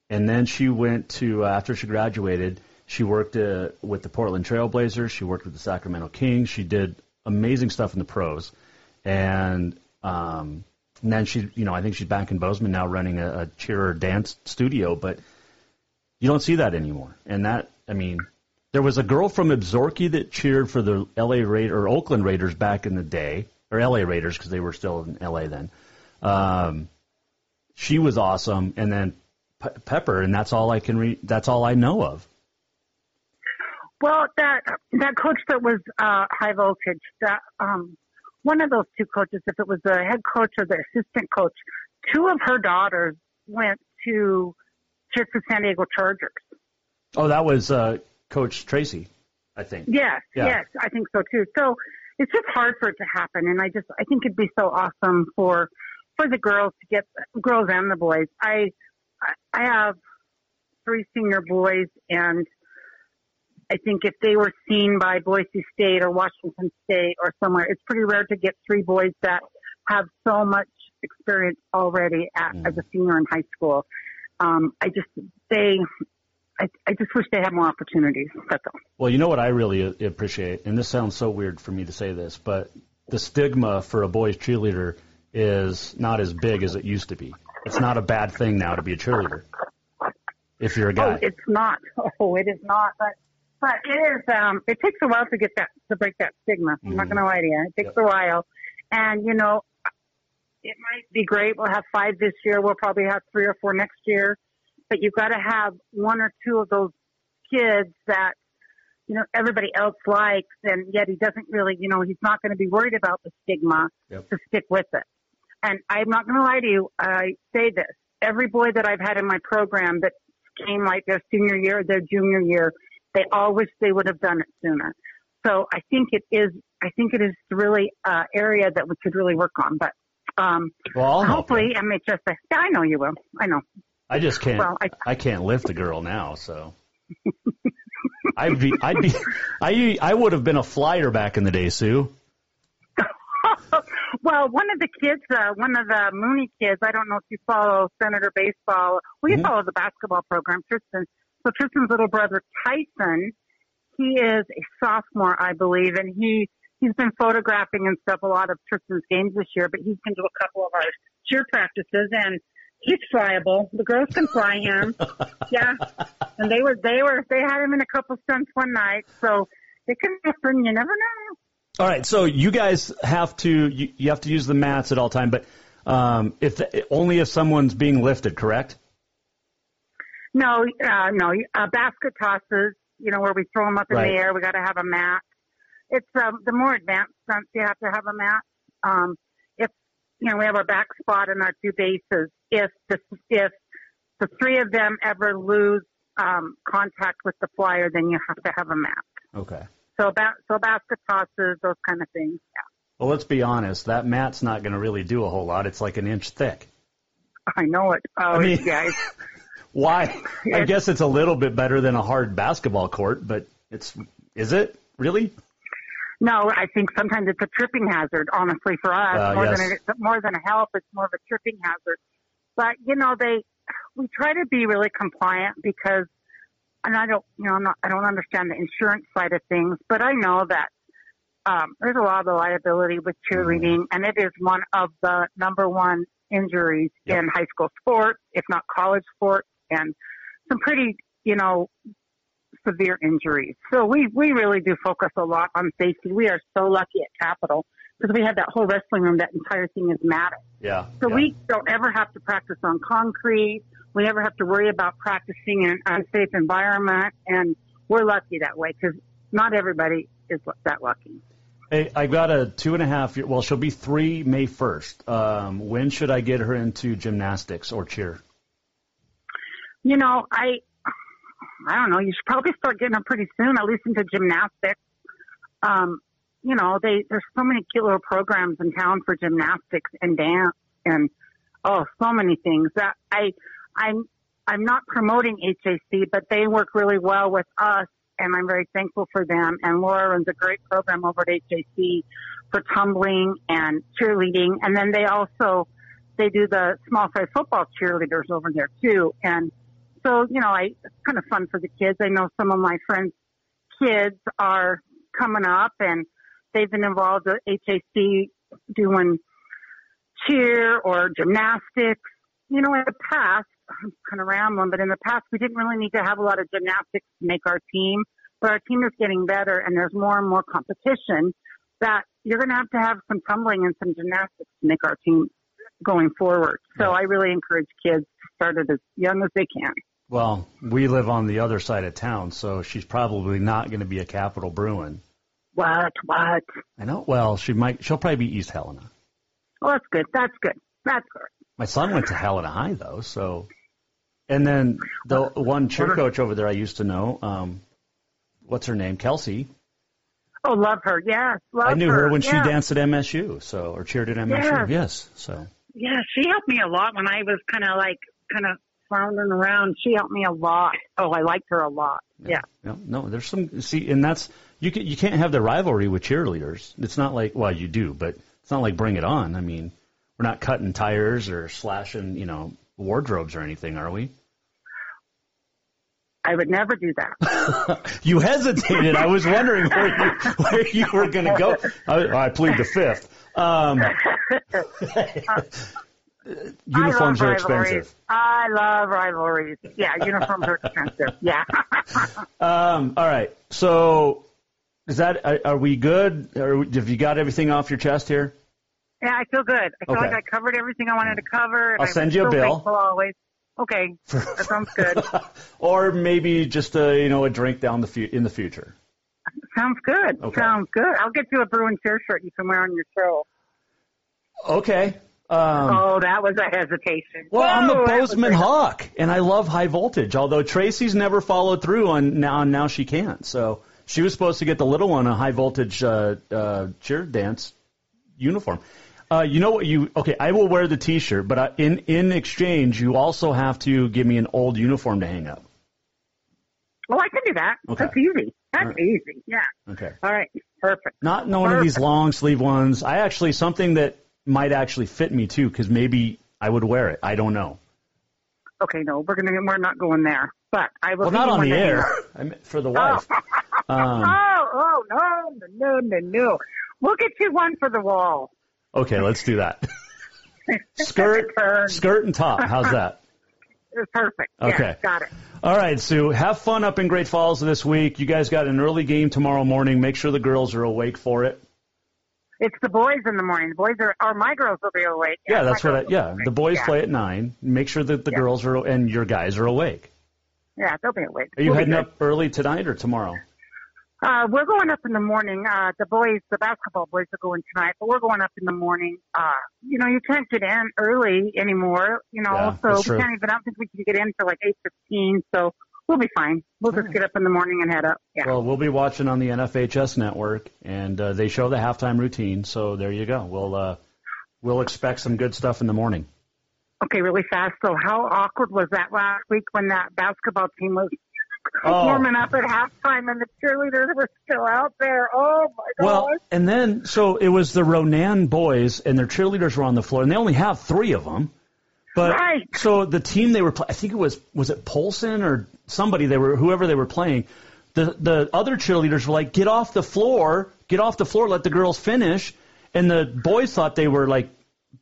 and then she went to uh, after she graduated. She worked uh, with the Portland Trailblazers. She worked with the Sacramento Kings. She did amazing stuff in the pros, and um, and then she, you know, I think she's back in Bozeman now running a, a cheer dance studio. But you don't see that anymore, and that, I mean, there was a girl from Absaroka that cheered for the L.A. Raiders or Oakland Raiders back in the day, or L.A. Raiders because they were still in L.A. then. Um, she was awesome, and then Pe- Pepper, and that's all I can re- That's all I know of. Well, that that coach that was uh, high voltage, that um, one of those two coaches, if it was the head coach or the assistant coach, two of her daughters went to cheer for San Diego Chargers. Oh, that was uh, Coach Tracy, I think. Yes, yeah. yes, I think so too. So it's just hard for it to happen, and I just I think it'd be so awesome for for the girls to get girls and the boys. I I have three senior boys, and I think if they were seen by Boise State or Washington State or somewhere, it's pretty rare to get three boys that have so much experience already at, mm. as a senior in high school. Um, I just they I, I just wish they had more opportunities. That's all. Well, you know what I really appreciate, and this sounds so weird for me to say this, but the stigma for a boys cheerleader is not as big as it used to be. It's not a bad thing now to be a cheerleader. If you're a guy, oh, it's not. Oh, it is not. But but it is. Um, it takes a while to get that to break that stigma. I'm not mm-hmm. going to lie to you. It takes yep. a while, and you know, it might be great. We'll have five this year. We'll probably have three or four next year but you've got to have one or two of those kids that you know everybody else likes, and yet he doesn't really, you know, he's not going to be worried about the stigma yep. to stick with it. And I'm not going to lie to you. I say this: every boy that I've had in my program that came like their senior year, their junior year, they all wish they would have done it sooner. So I think it is. I think it is really uh, area that we could really work on. But um, well, hopefully, MHSA. Yeah, I know you will. I know. I just can't. Well, I, I can't lift a girl now, so. I'd be, I'd be, I, I would have been a flyer back in the day, Sue. (laughs) well, one of the kids, uh, one of the Mooney kids, I don't know if you follow Senator baseball. Well, you mm-hmm. follow the basketball program, Tristan. So Tristan's little brother Tyson, he is a sophomore, I believe, and he he's been photographing and stuff a lot of Tristan's games this year. But he's been to a couple of our cheer practices, and he's flyable. The girls can fly him. (laughs) yeah. And they were, they were, they had him in a couple stunts one night. So It can happen. You never know. All right, so you guys have to you, you have to use the mats at all time, but um, if the, only if someone's being lifted, correct? No, uh, no. Uh, basket tosses, you know, where we throw them up in Right. the air, we got to have a mat. It's um, the more advanced stunts you have to have a mat. Um, if you know, we have our back spot and our two bases. If the if the three of them ever lose um, contact with the flyer, then you have to have a mat. Okay. So ba- so basket tosses, those kind of things. Well, let's be honest. That mat's not going to really do a whole lot. It's like an inch thick. I know it. Oh, I mean- yeah. (laughs) Why? I guess it's a little bit better than a hard basketball court, but it's is it really? No, I think sometimes it's a tripping hazard. Honestly, for us, Uh, more yes. than it, more than a help, it's more of a tripping hazard. But you know, they we try to be really compliant because, and I don't, you know, I'm not, I don't understand the insurance side of things, but I know that um, there's a lot of liability with cheerleading, and it is one of the number one injuries in high school sports, if not college sports, and some pretty, you know, severe injuries. So we, we really do focus a lot on safety. We are so lucky at Capital because we have that whole wrestling room. That entire thing is matted. Yeah. So we don't ever have to practice on concrete. We never have to worry about practicing in an unsafe environment. And we're lucky that way because not everybody is that lucky. Hey, I got a two and a half year. Well, she'll be three May first. Um, when should I get her into gymnastics or cheer? You know, I, I don't know. You should probably start getting them pretty soon, at least into gymnastics. Um, you know, they there's so many cute little programs in town for gymnastics and dance and oh, so many things that I I'm I'm not promoting HAC, but they work really well with us, and I'm very thankful for them. And Laura runs a great program over at HAC for tumbling and cheerleading, and then they also they do the small size football cheerleaders over there too. And so, you know, I, it's kind of fun for the kids. I know some of my friends' kids are coming up and they've been involved with HAC doing cheer or gymnastics. You know, in the past, I'm kind of rambling, but in the past, we didn't really need to have a lot of gymnastics to make our team. But our team is getting better and there's more and more competition that you're going to have to have some tumbling and some gymnastics to make our team going forward. So I really encourage kids to start it as young as they can. Well, we live on the other side of town, so she's probably not going to be a Capital Bruin. What? What? I know. Well, she might. She'll probably be East Helena. Well, that's good. That's good. That's good. My son went to Helena High though, so. And then the one cheer coach over there I used to know, um, what's her name? Kelsey. Oh, love her. Yes, love her. I knew her when yeah. she danced at MSU, so or cheered at MSU. Yes. Yes. So Yeah, she helped me a lot when I was kind of like kind of floundering around. She helped me a lot. Oh, I liked her a lot. Yeah. no, no, there's some see, and that's you can you can't have the rivalry with cheerleaders. It's not like well you do, but it's not like Bring It On. I mean, we're not cutting tires or slashing you know wardrobes or anything, are we? I would never do that. (laughs) You hesitated. I was wondering where you, where you were going to go. I, I plead the fifth. Um, (laughs) uniforms are expensive. I love rivalries. Yeah, uniforms are expensive. Yeah. (laughs) Um, all right. So, is that are, are we good? Are, have you got everything off your chest here? yeah, I feel good. I feel Okay. like I covered everything I wanted to cover. I'll send you a bill. Always. Okay, that sounds good. (laughs) Or maybe just a you know a drink down the fu- in the future. Sounds good. Okay. Sounds good. I'll get you a Bruin chair shirt you can wear on your show. Okay. Um, oh, that was a hesitation. Well, I'm Whoa, a Bozeman Hawk, and I love high voltage. Although Tracy's never followed through on now, now she can't. So she was supposed to get the little one a high voltage uh, uh, cheer dance uniform. Uh, you know what? You okay? I will wear the T-shirt, but I, in in exchange, you also have to give me an old uniform to hang up. Well, I can do that. Okay. That's easy. That's right. easy. Yeah. Okay. All right. Perfect. Not one of these long sleeve ones. I actually something that might actually fit me too, because maybe I would wear it. I don't know. Okay, no, we're gonna we're not going there. But I will. Well, not on the air. (laughs) I meant for the wife. (laughs) Um, oh, oh no, no, no, no. We'll get you one for the wall. okay, let's do that. (laughs) skirt, skirt and top. How's that? It's perfect. Yeah, Okay. got it. All right, Sue. Have fun up in Great Falls this week. You guys got an early game tomorrow morning. Make sure the girls are awake for it. It's the boys in the morning. The boys are, or my girls will be awake. Yeah, that's what. I, yeah, the boys yeah. play at nine. Make sure that the Yeah. girls are and your guys are awake. Yeah, they'll be awake. Are you We'll heading up early tonight or tomorrow? Uh, we're going up in the morning. Uh, the boys, the basketball boys are going tonight, but we're going up in the morning. Uh, you know, you can't get in early anymore, you know, Yeah, so we can't even, I don't think we can get in till like 8.15, so we'll be fine. We'll just get up in the morning and head up. Yeah. Well, we'll be watching on the NFHS network, and uh, they show the halftime routine. So there you go. We'll uh, we'll expect some good stuff in the morning. Okay, really fast. So how awkward was that last week when that basketball team was Oh. warming up at halftime and the cheerleaders were still out there? Oh my God. Well, and then so it was the Ronan boys, and their cheerleaders were on the floor, and they only have three of them. But Right. so the team they were, pl- I think it was was it Polson or somebody they were whoever they were playing. The the other cheerleaders were like, "Get off the floor, get off the floor, let the girls finish." And the boys thought they were like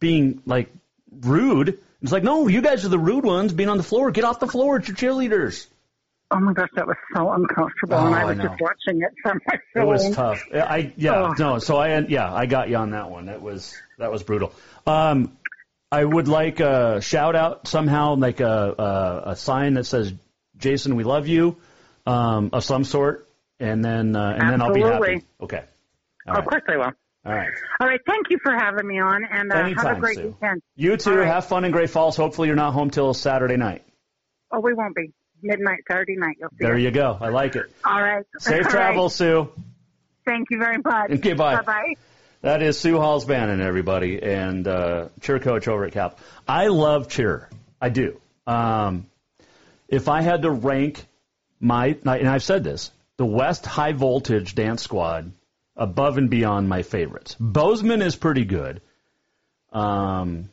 being like rude. It's like, no, you guys are the rude ones being on the floor. Get off the floor, it's your cheerleaders. oh my gosh, that was so uncomfortable, and Oh, I I was just watching it from my phone. It was tough. I yeah Oh. no. So I yeah I got you on that one. It was that was brutal. Um, I would like a shout out somehow, like a a, a sign that says "Jason, we love you," um, of some sort, and then uh, and then I'll be happy. Absolutely. Okay. of All right. course I will. All right. All right, thank you for having me on, and uh, have a great Sue. weekend. You too. Right. Have fun in Great Falls. Hopefully, you're not home till Saturday night. Oh, we won't be midnight Saturday night. You'll see. There you go. I like it. All right. Safe (laughs) All travels, Sue. Thank you very much. Okay, bye. Bye bye. That is Sue Halls Bannon, everybody, and uh, cheer coach over at Cap. I love cheer. I do. Um, if I had to rank my, and I've said this, the West High Voltage Dance Squad above and beyond my favorites. Bozeman is pretty good um,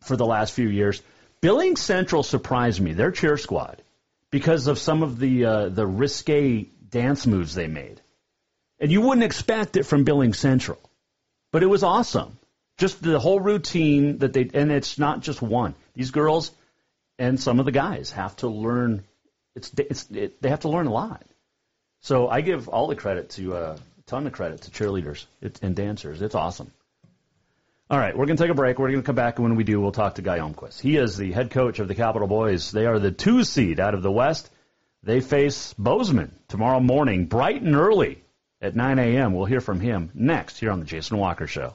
for the last few years. Billings Central surprised me. Their cheer squad because of some of the uh, the risque dance moves they made, and you wouldn't expect it from Billings Central but it was awesome. Just the whole routine that they, and it's not just one. These girls and some of the guys have to learn. It's it's it, they have to learn a lot. So I give all the credit to uh, a ton of credit to cheerleaders and dancers. It's awesome. All right, we're going to take a break. We're going to come back, and when we do, we'll talk to Guy Almquist. He is the head coach of the Capital Boys. They are the two seed out of the West. They face Bozeman tomorrow morning, bright and early at 9 a.m. We'll hear from him next here on the Jason Walker Show.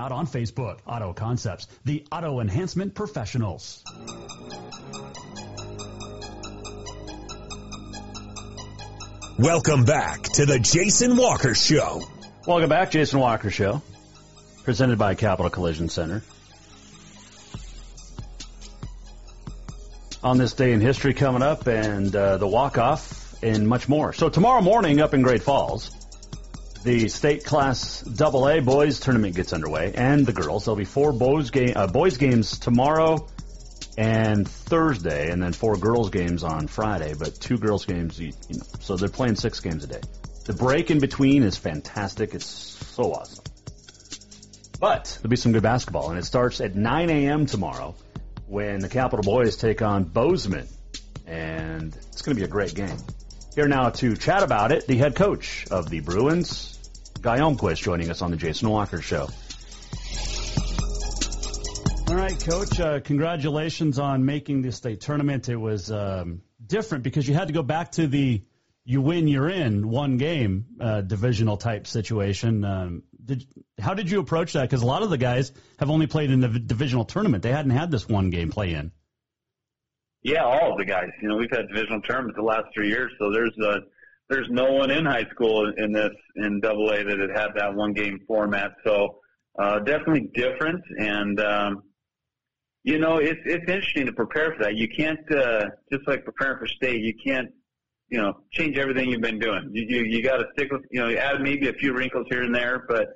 on Facebook. Auto Concepts, the auto enhancement professionals. Welcome back to the Jason Walker Show. Welcome back, Jason Walker Show, presented by Capital Collision Center. On this day in history coming up, and uh, the walk off, and much more. So tomorrow morning, up in Great Falls, the state class AA boys tournament gets underway, and the girls. There'll be four boys game uh, boys games tomorrow and Thursday, and then four girls games on Friday. But two girls games, you know, so they're playing six games a day. The break in between is fantastic. It's so awesome. But there'll be some good basketball, and it starts at 9 a.m. tomorrow when the Capital Boys take on Bozeman, and it's going to be a great game. Here now to chat about it, the head coach of the Bruins, Guy Almquist, joining us on the Jason Walker Show. All right, Coach. Uh, congratulations on making the state tournament. It was um, different because you had to go back to the you win, you're in one game uh, divisional type situation. Um, did, how did you approach that? Because a lot of the guys have only played in the divisional tournament. They hadn't had this one game play in. Yeah, all of the guys. You know, we've had divisional tournaments the last three years, so there's a there's no one in high school in this in Double A that had had that one game format. So uh, definitely different, and um, you know, it's it's interesting to prepare for that. You can't uh, just like preparing for state. You can't you know change everything you've been doing. You you, you got to stick with you know add maybe a few wrinkles here and there, but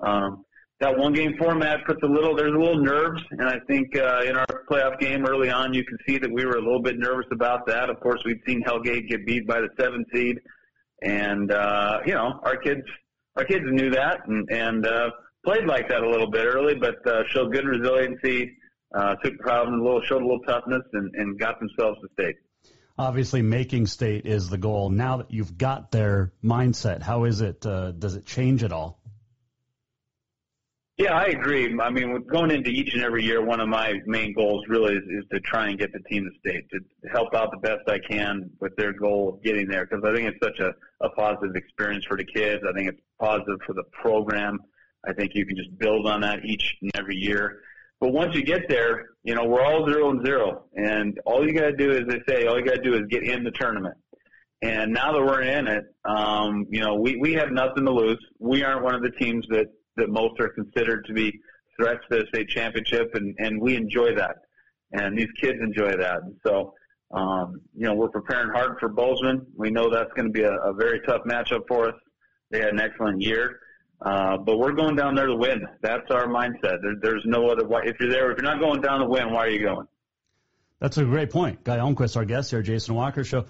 um, that one game format puts a little there's a little nerves, and I think uh, in our playoff game early on you can see that we were a little bit nervous about that. Of course, we'd seen Hellgate get beat by the seven seed, and uh, you know our kids our kids knew that and and uh, played like that a little bit early, but uh, showed good resiliency uh, took the problem a little, showed a little toughness, and, and got themselves to state. Obviously, making state is the goal. Now that you've got their mindset, how is it? Uh, does it change at all? Yeah, I agree. I mean, going into each and every year, one of my main goals really is, is to try and get the team to state, to help out the best I can with their goal of getting there, because I think it's such a, a positive experience for the kids. I think it's positive for the program. I think you can just build on that each and every year. But once you get there, you know, we're all zero and zero. And all you got to do, as they say, all you got to do is get in the tournament. And now that we're in it, um, you know, we, we have nothing to lose. We aren't one of the teams that, that most are considered to be threats to the state championship, and, and we enjoy that. And these kids enjoy that. And so, um, you know, we're preparing hard for Bozeman. We know that's going to be a, a very tough matchup for us. They had an excellent year. Uh, but we're going down there to win. That's our mindset. There, there's no other way. If you're there, if you're not going down to win, why are you going? That's a great point. Guy Almquist, our guest here, Jason Walker Show.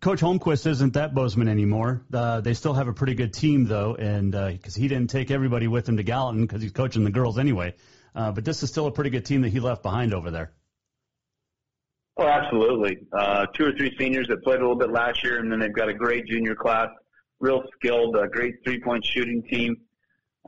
Coach Holmquist isn't that Bozeman anymore. Uh, they still have a pretty good team, though, and because uh, he didn't take everybody with him to Gallatin because he's coaching the girls anyway. Uh, but this is still a pretty good team that he left behind over there. Oh, absolutely. Uh, two or three seniors that played a little bit last year, and then they've got a great junior class real skilled, uh, great three-point shooting team.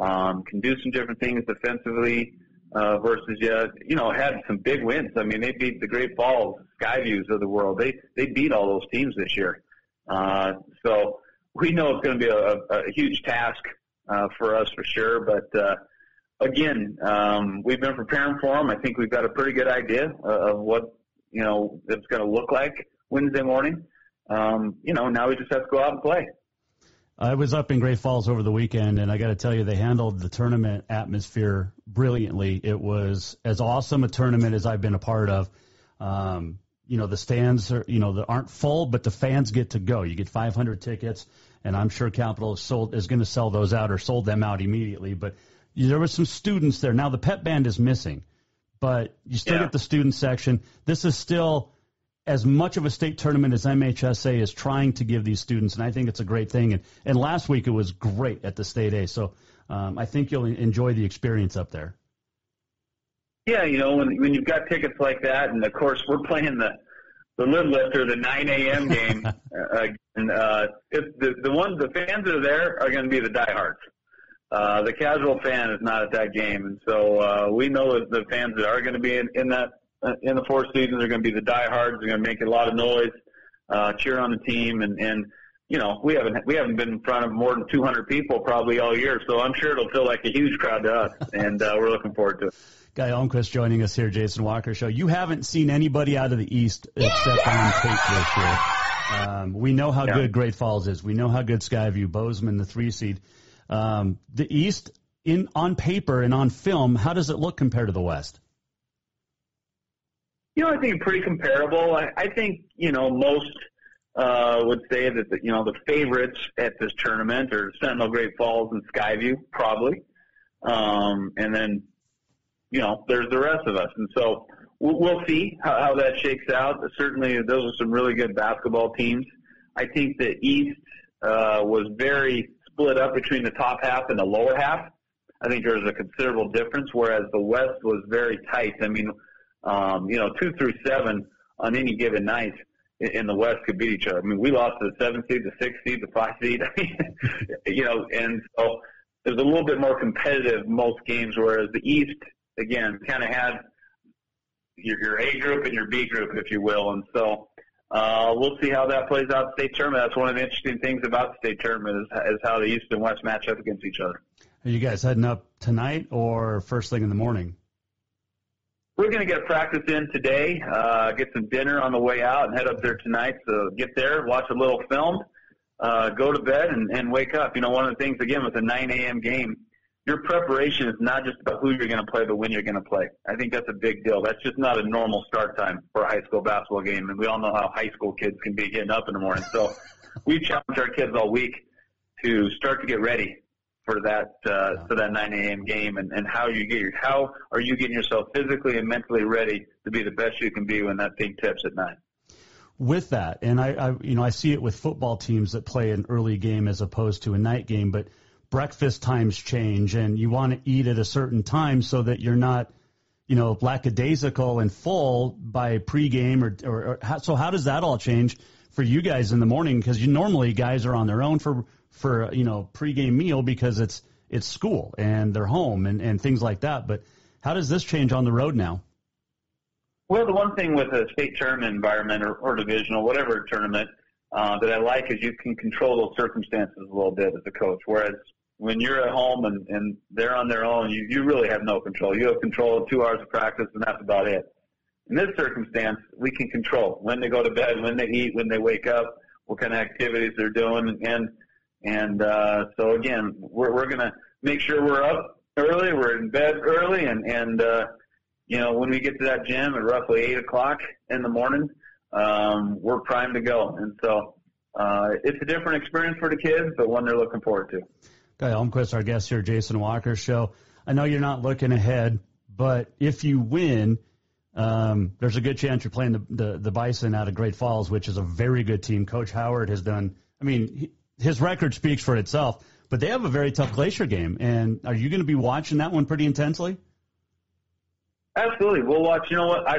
Um, can do some different things defensively uh, versus yeah, you know had some big wins. I mean, they beat the Great Falls, Skyviews of the world. They they beat all those teams this year. Uh, so we know it's going to be a, a huge task uh, for us for sure. But uh, again, um, we've been preparing for them. I think we've got a pretty good idea of what you know it's going to look like Wednesday morning. Um, you know, now we just have to go out and play. I was up in Great Falls over the weekend, and I got to tell you, they handled the tournament atmosphere brilliantly. It was as awesome a tournament as I've been a part of. Um, you know, the stands are, you know, they aren't full, but the fans get to go. You get 500 tickets, and I'm sure Capital is sold is going to sell those out or sold them out immediately. But there were some students there. Now the pep band is missing, but you still yeah. get the student section. This is still as much of a state tournament as MHSA is trying to give these students, and I think it's a great thing. And, and last week it was great at the state A. So um, I think you'll enjoy the experience up there. Yeah, you know, when when you've got tickets like that, and of course we're playing the the lid lifter, the 9 a.m. game, (laughs) uh, and uh, if the the ones the fans that are there are going to be the diehards. Uh, the casual fan is not at that game, and so uh, we know that the fans that are going to be in, in that in the Four Seasons are going to be the diehards. They're going to make a lot of noise, uh, cheer on the team, and and you know we haven't we haven't been in front of more than 200 people probably all year, so I'm sure it'll feel like a huge crowd to us, (laughs) and uh, we're looking forward to it. Guy Almquist joining us here, Jason Walker Show. You haven't seen anybody out of the East except on tape this year. Um, we know how yeah. good Great Falls is. We know how good Skyview, Bozeman, the three seed. Um, the East, in on paper and on film, how does it look compared to the West? You know, I think pretty comparable. I, I think you know most uh, would say that the, you know the favorites at this tournament are Sentinel, Great Falls, and Skyview, probably. Um, and then you know, there's the rest of us. And so we'll, we'll see how, how that shakes out. Certainly, those are some really good basketball teams. I think the East uh, was very split up between the top half and the lower half. I think there was a considerable difference, whereas the West was very tight. I mean, um, you know, two through seven on any given night in the West could beat each other. I mean, we lost to the seven seed, the six seed, the five seed. (laughs) You know, and so it was a little bit more competitive most games, whereas the East again, kind of had your, your A group and your B group, if you will. And so uh, we'll see how that plays out state tournament. That's one of the interesting things about the state tournament is, is how the East and West match up against each other. Are you guys heading up tonight or first thing in the morning? We're going to get practice in today, uh, get some dinner on the way out, and head up there tonight. So get there, watch a little film, uh, go to bed, and, and wake up. You know, one of the things, again, with a 9 a.m. game, your preparation is not just about who you're going to play, but when you're going to play. I think that's a big deal. That's just not a normal start time for a high school basketball game, and we all know how high school kids can be getting up in the morning. So we challenge our kids all week to start to get ready for that uh, for that 9 a.m. game, and, and how you get your how are you getting yourself physically and mentally ready to be the best you can be when that thing tips at nine with that, and I, I, you know, I see it with football teams that play an early game as opposed to a night game. But breakfast times change and you want to eat at a certain time so that you're not, you know, lackadaisical and full by pregame or, or, or how, so how does that all change for you guys in the morning? Because you normally guys are on their own for, for, you know, pregame meal because it's, it's school and they're home and, and things like that. But how does this change on the road now? Well, the one thing with a state tournament environment or, or divisional, whatever tournament, uh, that I like is you can control those circumstances a little bit as a coach. Whereas when you're at home and, and they're on their own, you, you really have no control. You have control of two hours of practice, and that's about it. In this circumstance, we can control when they go to bed, when they eat, when they wake up, what kind of activities they're doing, and and uh, so again, we're we're gonna make sure we're up early, we're in bed early, and and uh, you know when we get to that gym at roughly eight o'clock in the morning, um, we're primed to go, and so uh, it's a different experience for the kids, but one they're looking forward to. Guy Almquist, our guest here, Jason Walker Show. I know you're not looking ahead, but if you win, um, there's a good chance you're playing the, the, the Bison out of Great Falls, which is a very good team. Coach Howard has done. I mean, his record speaks for itself, but they have a very tough Glacier game. And are you going to be watching that one pretty intensely? Absolutely, we'll watch. You know what? I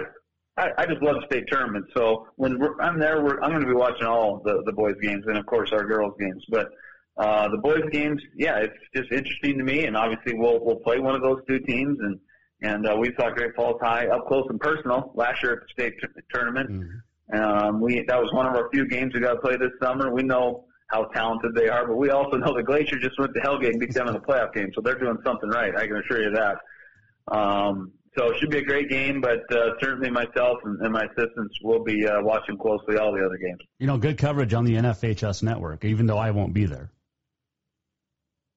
I, I just love state tournaments. So when we're, I'm there, we're, I'm going to be watching all the the boys' games and of course our girls' games. But uh, the boys games, yeah, it's just interesting to me, and obviously we'll we'll play one of those two teams, and and uh, we saw Great Falls High up close and personal last year at the state t- tournament. Mm-hmm. Um, we that was one of our few games we got to play this summer. We know how talented they are, but we also know the Glacier just went to Hellgate and beat them in the playoff game, so they're doing something right. I can assure you that. Um, so it should be a great game, but uh, certainly myself and, and my assistants will be uh, watching closely all the other games. You know, good coverage on the NFHS network, even though I won't be there.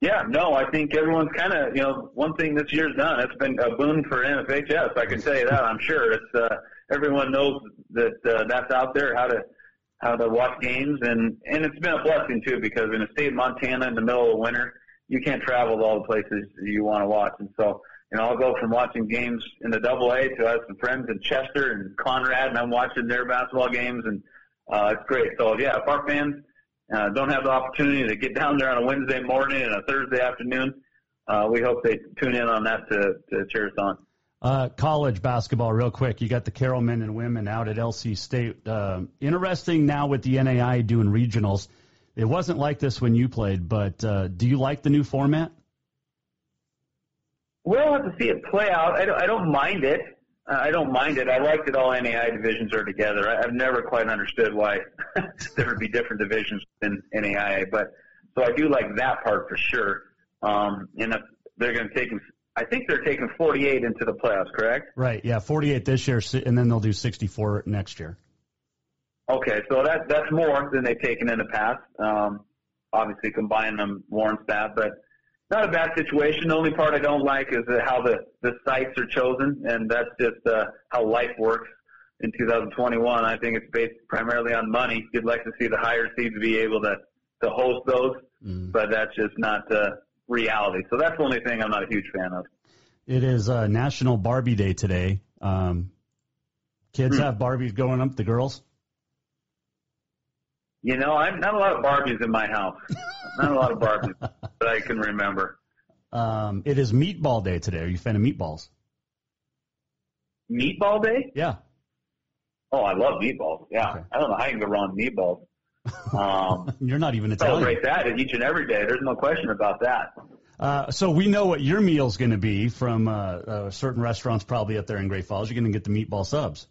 Yeah, no, I think everyone's kind of, you know, one thing this year's done, it's been a boon for NFHS. I can tell you that, I'm sure. It's, uh, everyone knows that, uh, that's out there, how to, how to watch games. And, and it's been a blessing too, because in the state of Montana in the middle of winter, you can't travel to all the places you want to watch. And so, you know, I'll go from watching games in the double A to I have some friends in Chester and Conrad and I'm watching their basketball games and, uh, it's great. So yeah, if our fans, uh, don't have the opportunity to get down there on a Wednesday morning and a Thursday afternoon, uh, we hope they tune in on that to, to cheer us on. Uh, college basketball, real quick. You got the Carroll men and women out at LC State. Uh, interesting now with the NAI doing regionals. It wasn't like this when you played, but uh, do you like the new format? We'll have to see it play out. I don't, I don't mind it. I don't mind it. I like that all NAI divisions are together. I, I've never quite understood why (laughs) there would be different divisions in NAIA, but so I do like that part for sure. Um, and if they're going to take I think they're taking 48 into the playoffs, correct? Right. Yeah, 48 this year, and then they'll do 64 next year. Okay, so that that's more than they've taken in the past. Um, obviously, combining them warrants that, but not a bad situation. The only part I don't like is how the, the sites are chosen, and that's just uh, how life works in 2021. I think it's based primarily on money. You'd like to see the higher seeds be able to, to host those, mm. but that's just not uh, reality. So that's the only thing I'm not a huge fan of. It is uh, National Barbie Day today. Um, kids hmm. have Barbies going up, the girls? You know, I'm not a lot of Barbies in my house. not a lot of Barbies (laughs) that I can remember. Um, it is Meatball Day today. Are you a fan of meatballs? Meatball Day? Yeah. Oh, I love meatballs. Yeah. Okay. I don't know how you can go wrong with meatballs. Um, (laughs) You're not even Italian. Celebrate that each and every day. There's no question about that. Uh, so we know what your meal's going to be from uh, uh, certain restaurants, probably up there in Great Falls. You're going to get the meatball subs.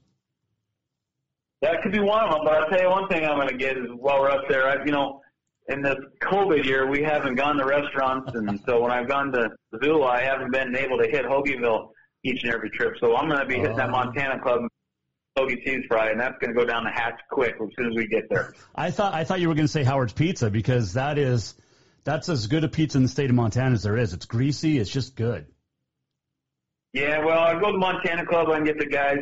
That could be one of them. But I'll tell you one thing I'm going to get is while we're up there, I, you know, in this COVID year, we haven't gone to restaurants, and (laughs) so when I've gone to Missoula, I haven't been able to hit Hoagieville each and every trip. So I'm going to be hitting that oh. Montana Club hoagie cheese fry, and that's going to go down the hatch quick as soon as we get there. I thought I thought you were going to say Howard's Pizza because that is that's as good a pizza in the state of Montana as there is. It's greasy. It's just good. Yeah, well, I go to Montana Club. I can get the guys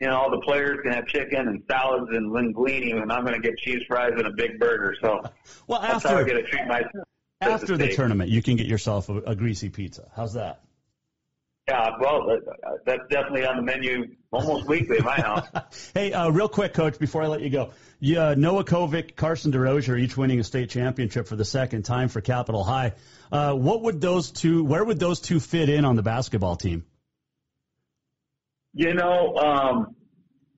you know, all the players can have chicken and salads and linguine, and I'm going to get cheese fries and a big burger. So (laughs) well, after, that's how I get to treat myself. After the, the tournament, you can get yourself a, a greasy pizza. How's that? Yeah, well, that's definitely on the menu almost weekly in my (laughs) house. hey, uh, real quick, Coach, before I let you go, yeah, Noah Kovic, Carson DeRozier, each winning a state championship for the second time for Capital High. Uh, what would those two? Where would those two fit in on the basketball team? You know, um,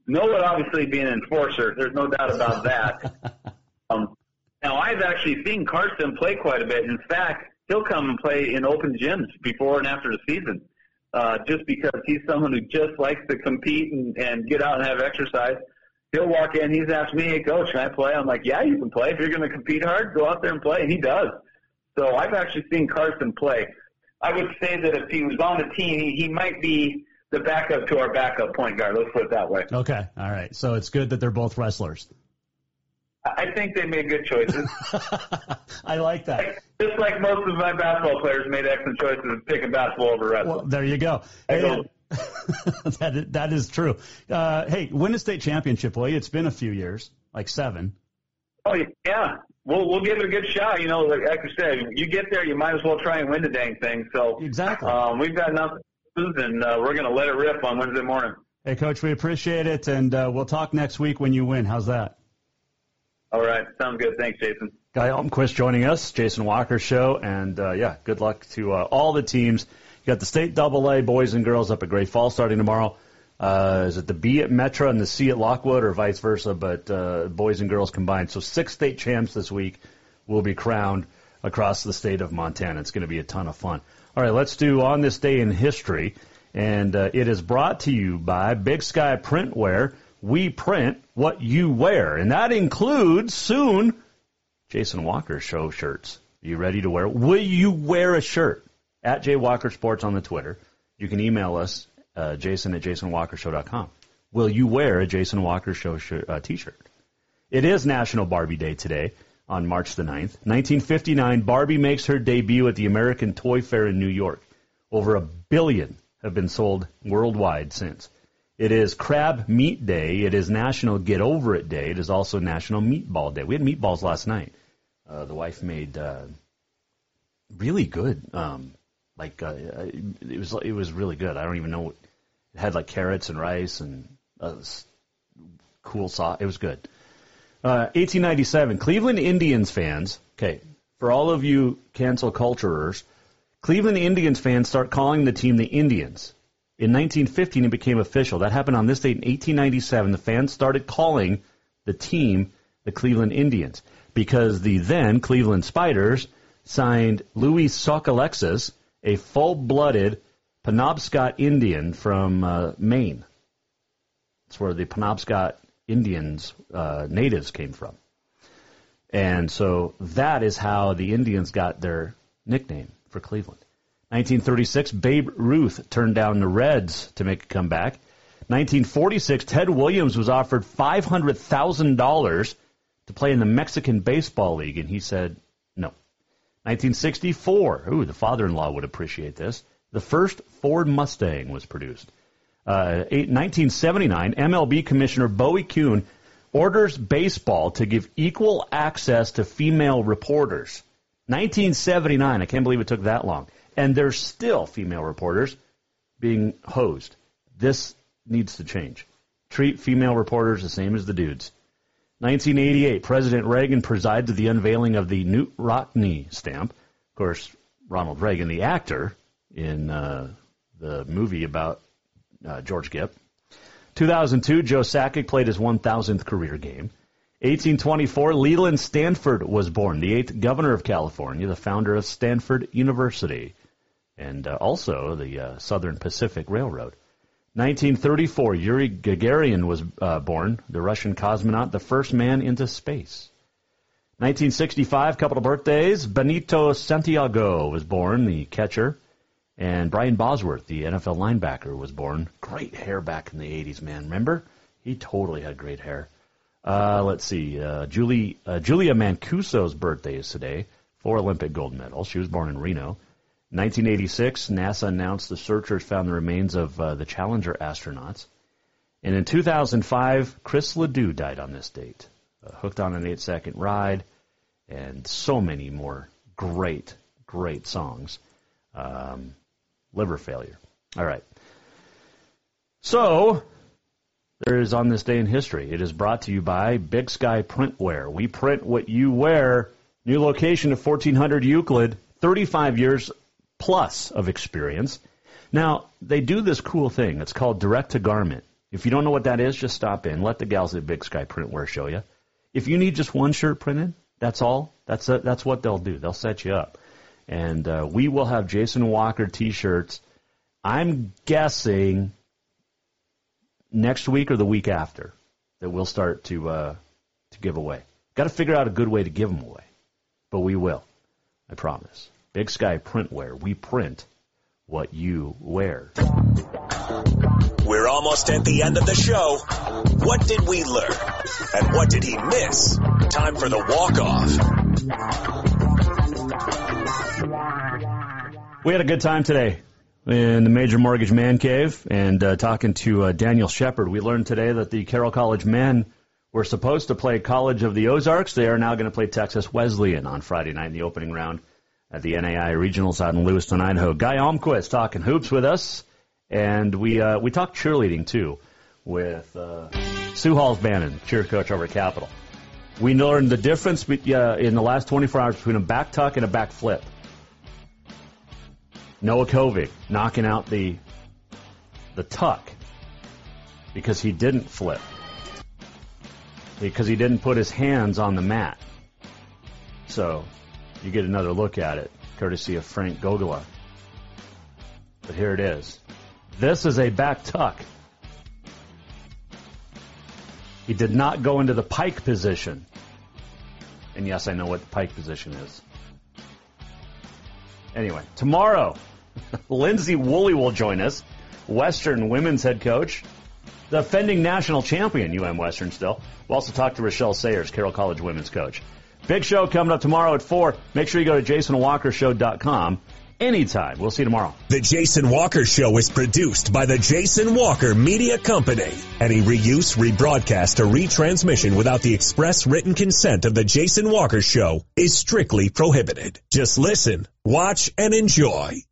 Noah obviously being an enforcer, there's no doubt about that. (laughs) um, now, I've actually seen Carson play quite a bit. In fact, he'll come and play in open gyms before and after the season, uh, just because he's someone who just likes to compete and, and get out and have exercise. He'll walk in. He's asked me, "Hey, coach, can I play?" I'm like, "Yeah, you can play. If you're going to compete hard, go out there and play." And he does. So I've actually seen Carson play. I would say that if he was on the team, he, he might be the backup to our backup point guard. Let's put it that way. Okay, all right. So it's good that they're both wrestlers. I think they made good choices. (laughs) I like that. Just like most of my basketball players made excellent choices of picking basketball over wrestling. Well, there you go. Hey, (laughs) that, is, that is true. Uh, hey, win a state championship, will you? It's been a few years, like seven. Oh yeah, we'll we'll give it a good shot. You know, like, like I said, you get there, you might as well try and win the dang thing. So exactly, um, we've got enough and uh, we're going to let it rip on Wednesday morning. Hey, Coach, we appreciate it, and uh, we'll talk next week when you win. How's that? All right, sounds good. Thanks, Jason. Guy Almquist joining us, Jason Walker Show, and uh, yeah, good luck to uh, all the teams. You got the state double A boys and girls up at Great Falls starting tomorrow. Uh, is it the B at Metro and the C at Lockwood, or vice versa? But uh, boys and girls combined. So six state champs this week will be crowned across the state of Montana. It's going to be a ton of fun. All right, let's do on this day in history, and uh, it is brought to you by Big Sky Printwear. We print what you wear, and that includes soon Jason Walker show shirts. Are you ready to wear? Will you wear a shirt at Jay Walker Sports on the Twitter? You can email us uh, Jason at JasonWalkerShow.com. Will you wear a Jason Walker Show sh- uh, T-shirt? It is National Barbie Day today on March the 9th. 1959, Barbie makes her debut at the American Toy Fair in New York. Over a billion have been sold worldwide since. It is Crab Meat Day. It is National Get Over It Day. It is also National Meatball Day. We had meatballs last night. Uh, the wife made uh, really good. Um, like uh, it was, it was really good. I don't even know. It had like carrots and rice and uh, cool sauce. It was good. 1897, uh, Cleveland Indians fans, okay, for all of you cancel culturers, Cleveland Indians fans start calling the team the Indians. In 1915, it became official. That happened on this date in 1897. The fans started calling the team the Cleveland Indians because the then Cleveland Spiders signed Louis Sockalexis, a full-blooded Penobscot Indian from uh, Maine. That's where the Penobscot Indians, uh, natives, came from. And so that is how the Indians got their nickname for Cleveland. 1936, Babe Ruth turned down the Reds to make a comeback. 1946, Ted Williams was offered $500,000 to play in the Mexican Baseball League, and he said no. 1964, ooh, the father-in-law would appreciate this. The first Ford Mustang was produced. Uh, 1979, MLB Commissioner Bowie Kuhn orders baseball to give equal access to female reporters. 1979, I can't believe it took that long. And there's still female reporters being hosed. This needs to change. Treat female reporters the same as the dudes. 1988, President Reagan presides at the unveiling of the Knute Rockne stamp. Of course, Ronald Reagan, the actor in uh, the movie about uh, George Gipp. 2002, Joe Sakic played his 1,000th career game. 1824, Leland Stanford was born, the eighth governor of California, the founder of Stanford University, and uh, also the uh, Southern Pacific Railroad. 1934, Yuri Gagarin was uh, born, the Russian cosmonaut, the first man into space. 1965, couple of birthdays. Benito Santiago was born, the catcher. And Brian Bosworth, the NFL linebacker, was born. Great hair back in the 80s, man. Remember? He totally had great hair. Uh, let's see. Uh, Julie, uh, Julia Mancuso's birthday is today. Four Olympic gold medals. She was born in Reno. 1986, NASA announced the searchers found the remains of uh, the Challenger astronauts. And in 2005, Chris Ledoux died on this date. Uh, hooked on an eight second ride, and so many more great, great songs. Um, liver failure. All right. So, there is on this day in history. It is brought to you by Big Sky Printwear. We print what you wear. New location of 1400 Euclid, 35 years plus of experience. Now, they do this cool thing. It's called direct to garment. If you don't know what that is, just stop in. Let the gals at Big Sky Printwear show you. If you need just one shirt printed, that's all. That's a, that's what they'll do. They'll set you up, and uh, we will have Jason Walker T-shirts. I'm guessing next week or the week after that we'll start to uh, to give away. Got to figure out a good way to give them away, but we will. I promise. Big Sky Printwear. We print what you wear. We're almost at the end of the show. What did we learn? And what did he miss? Time for the walk-off. We had a good time today in the Major Mortgage Man Cave and uh, talking to uh, Daniel Shepard. We learned today that the Carroll College men were supposed to play College of the Ozarks. They are now going to play Texas Wesleyan on Friday night in the opening round at the NAI Regionals out in Lewiston, Idaho. Guy Almquist talking hoops with us, and we uh, we talked cheerleading too with uh, Sue Halls Bannon, cheer coach over at Capital. We learned the difference be- uh, in the last 24 hours between a back tuck and a back flip. Noah Kovic knocking out the the tuck because he didn't flip because he didn't put his hands on the mat. So you get another look at it, courtesy of Frank Gogola. But here it is. This is a back tuck. He did not go into the pike position. And yes, I know what the pike position is. Anyway, tomorrow, (laughs) Lindsay Woolley will join us, Western women's head coach, the defending national champion, UM Western still. We'll also talk to Rachelle Sayers, Carroll College women's coach. Big show coming up tomorrow at 4. Make sure you go to jasonwalkershow.com anytime. We'll see you tomorrow. The Jason Walker Show is produced by the Jason Walker Media Company. Any reuse, rebroadcast, or retransmission without the express written consent of the Jason Walker Show is strictly prohibited. Just listen, watch, and enjoy.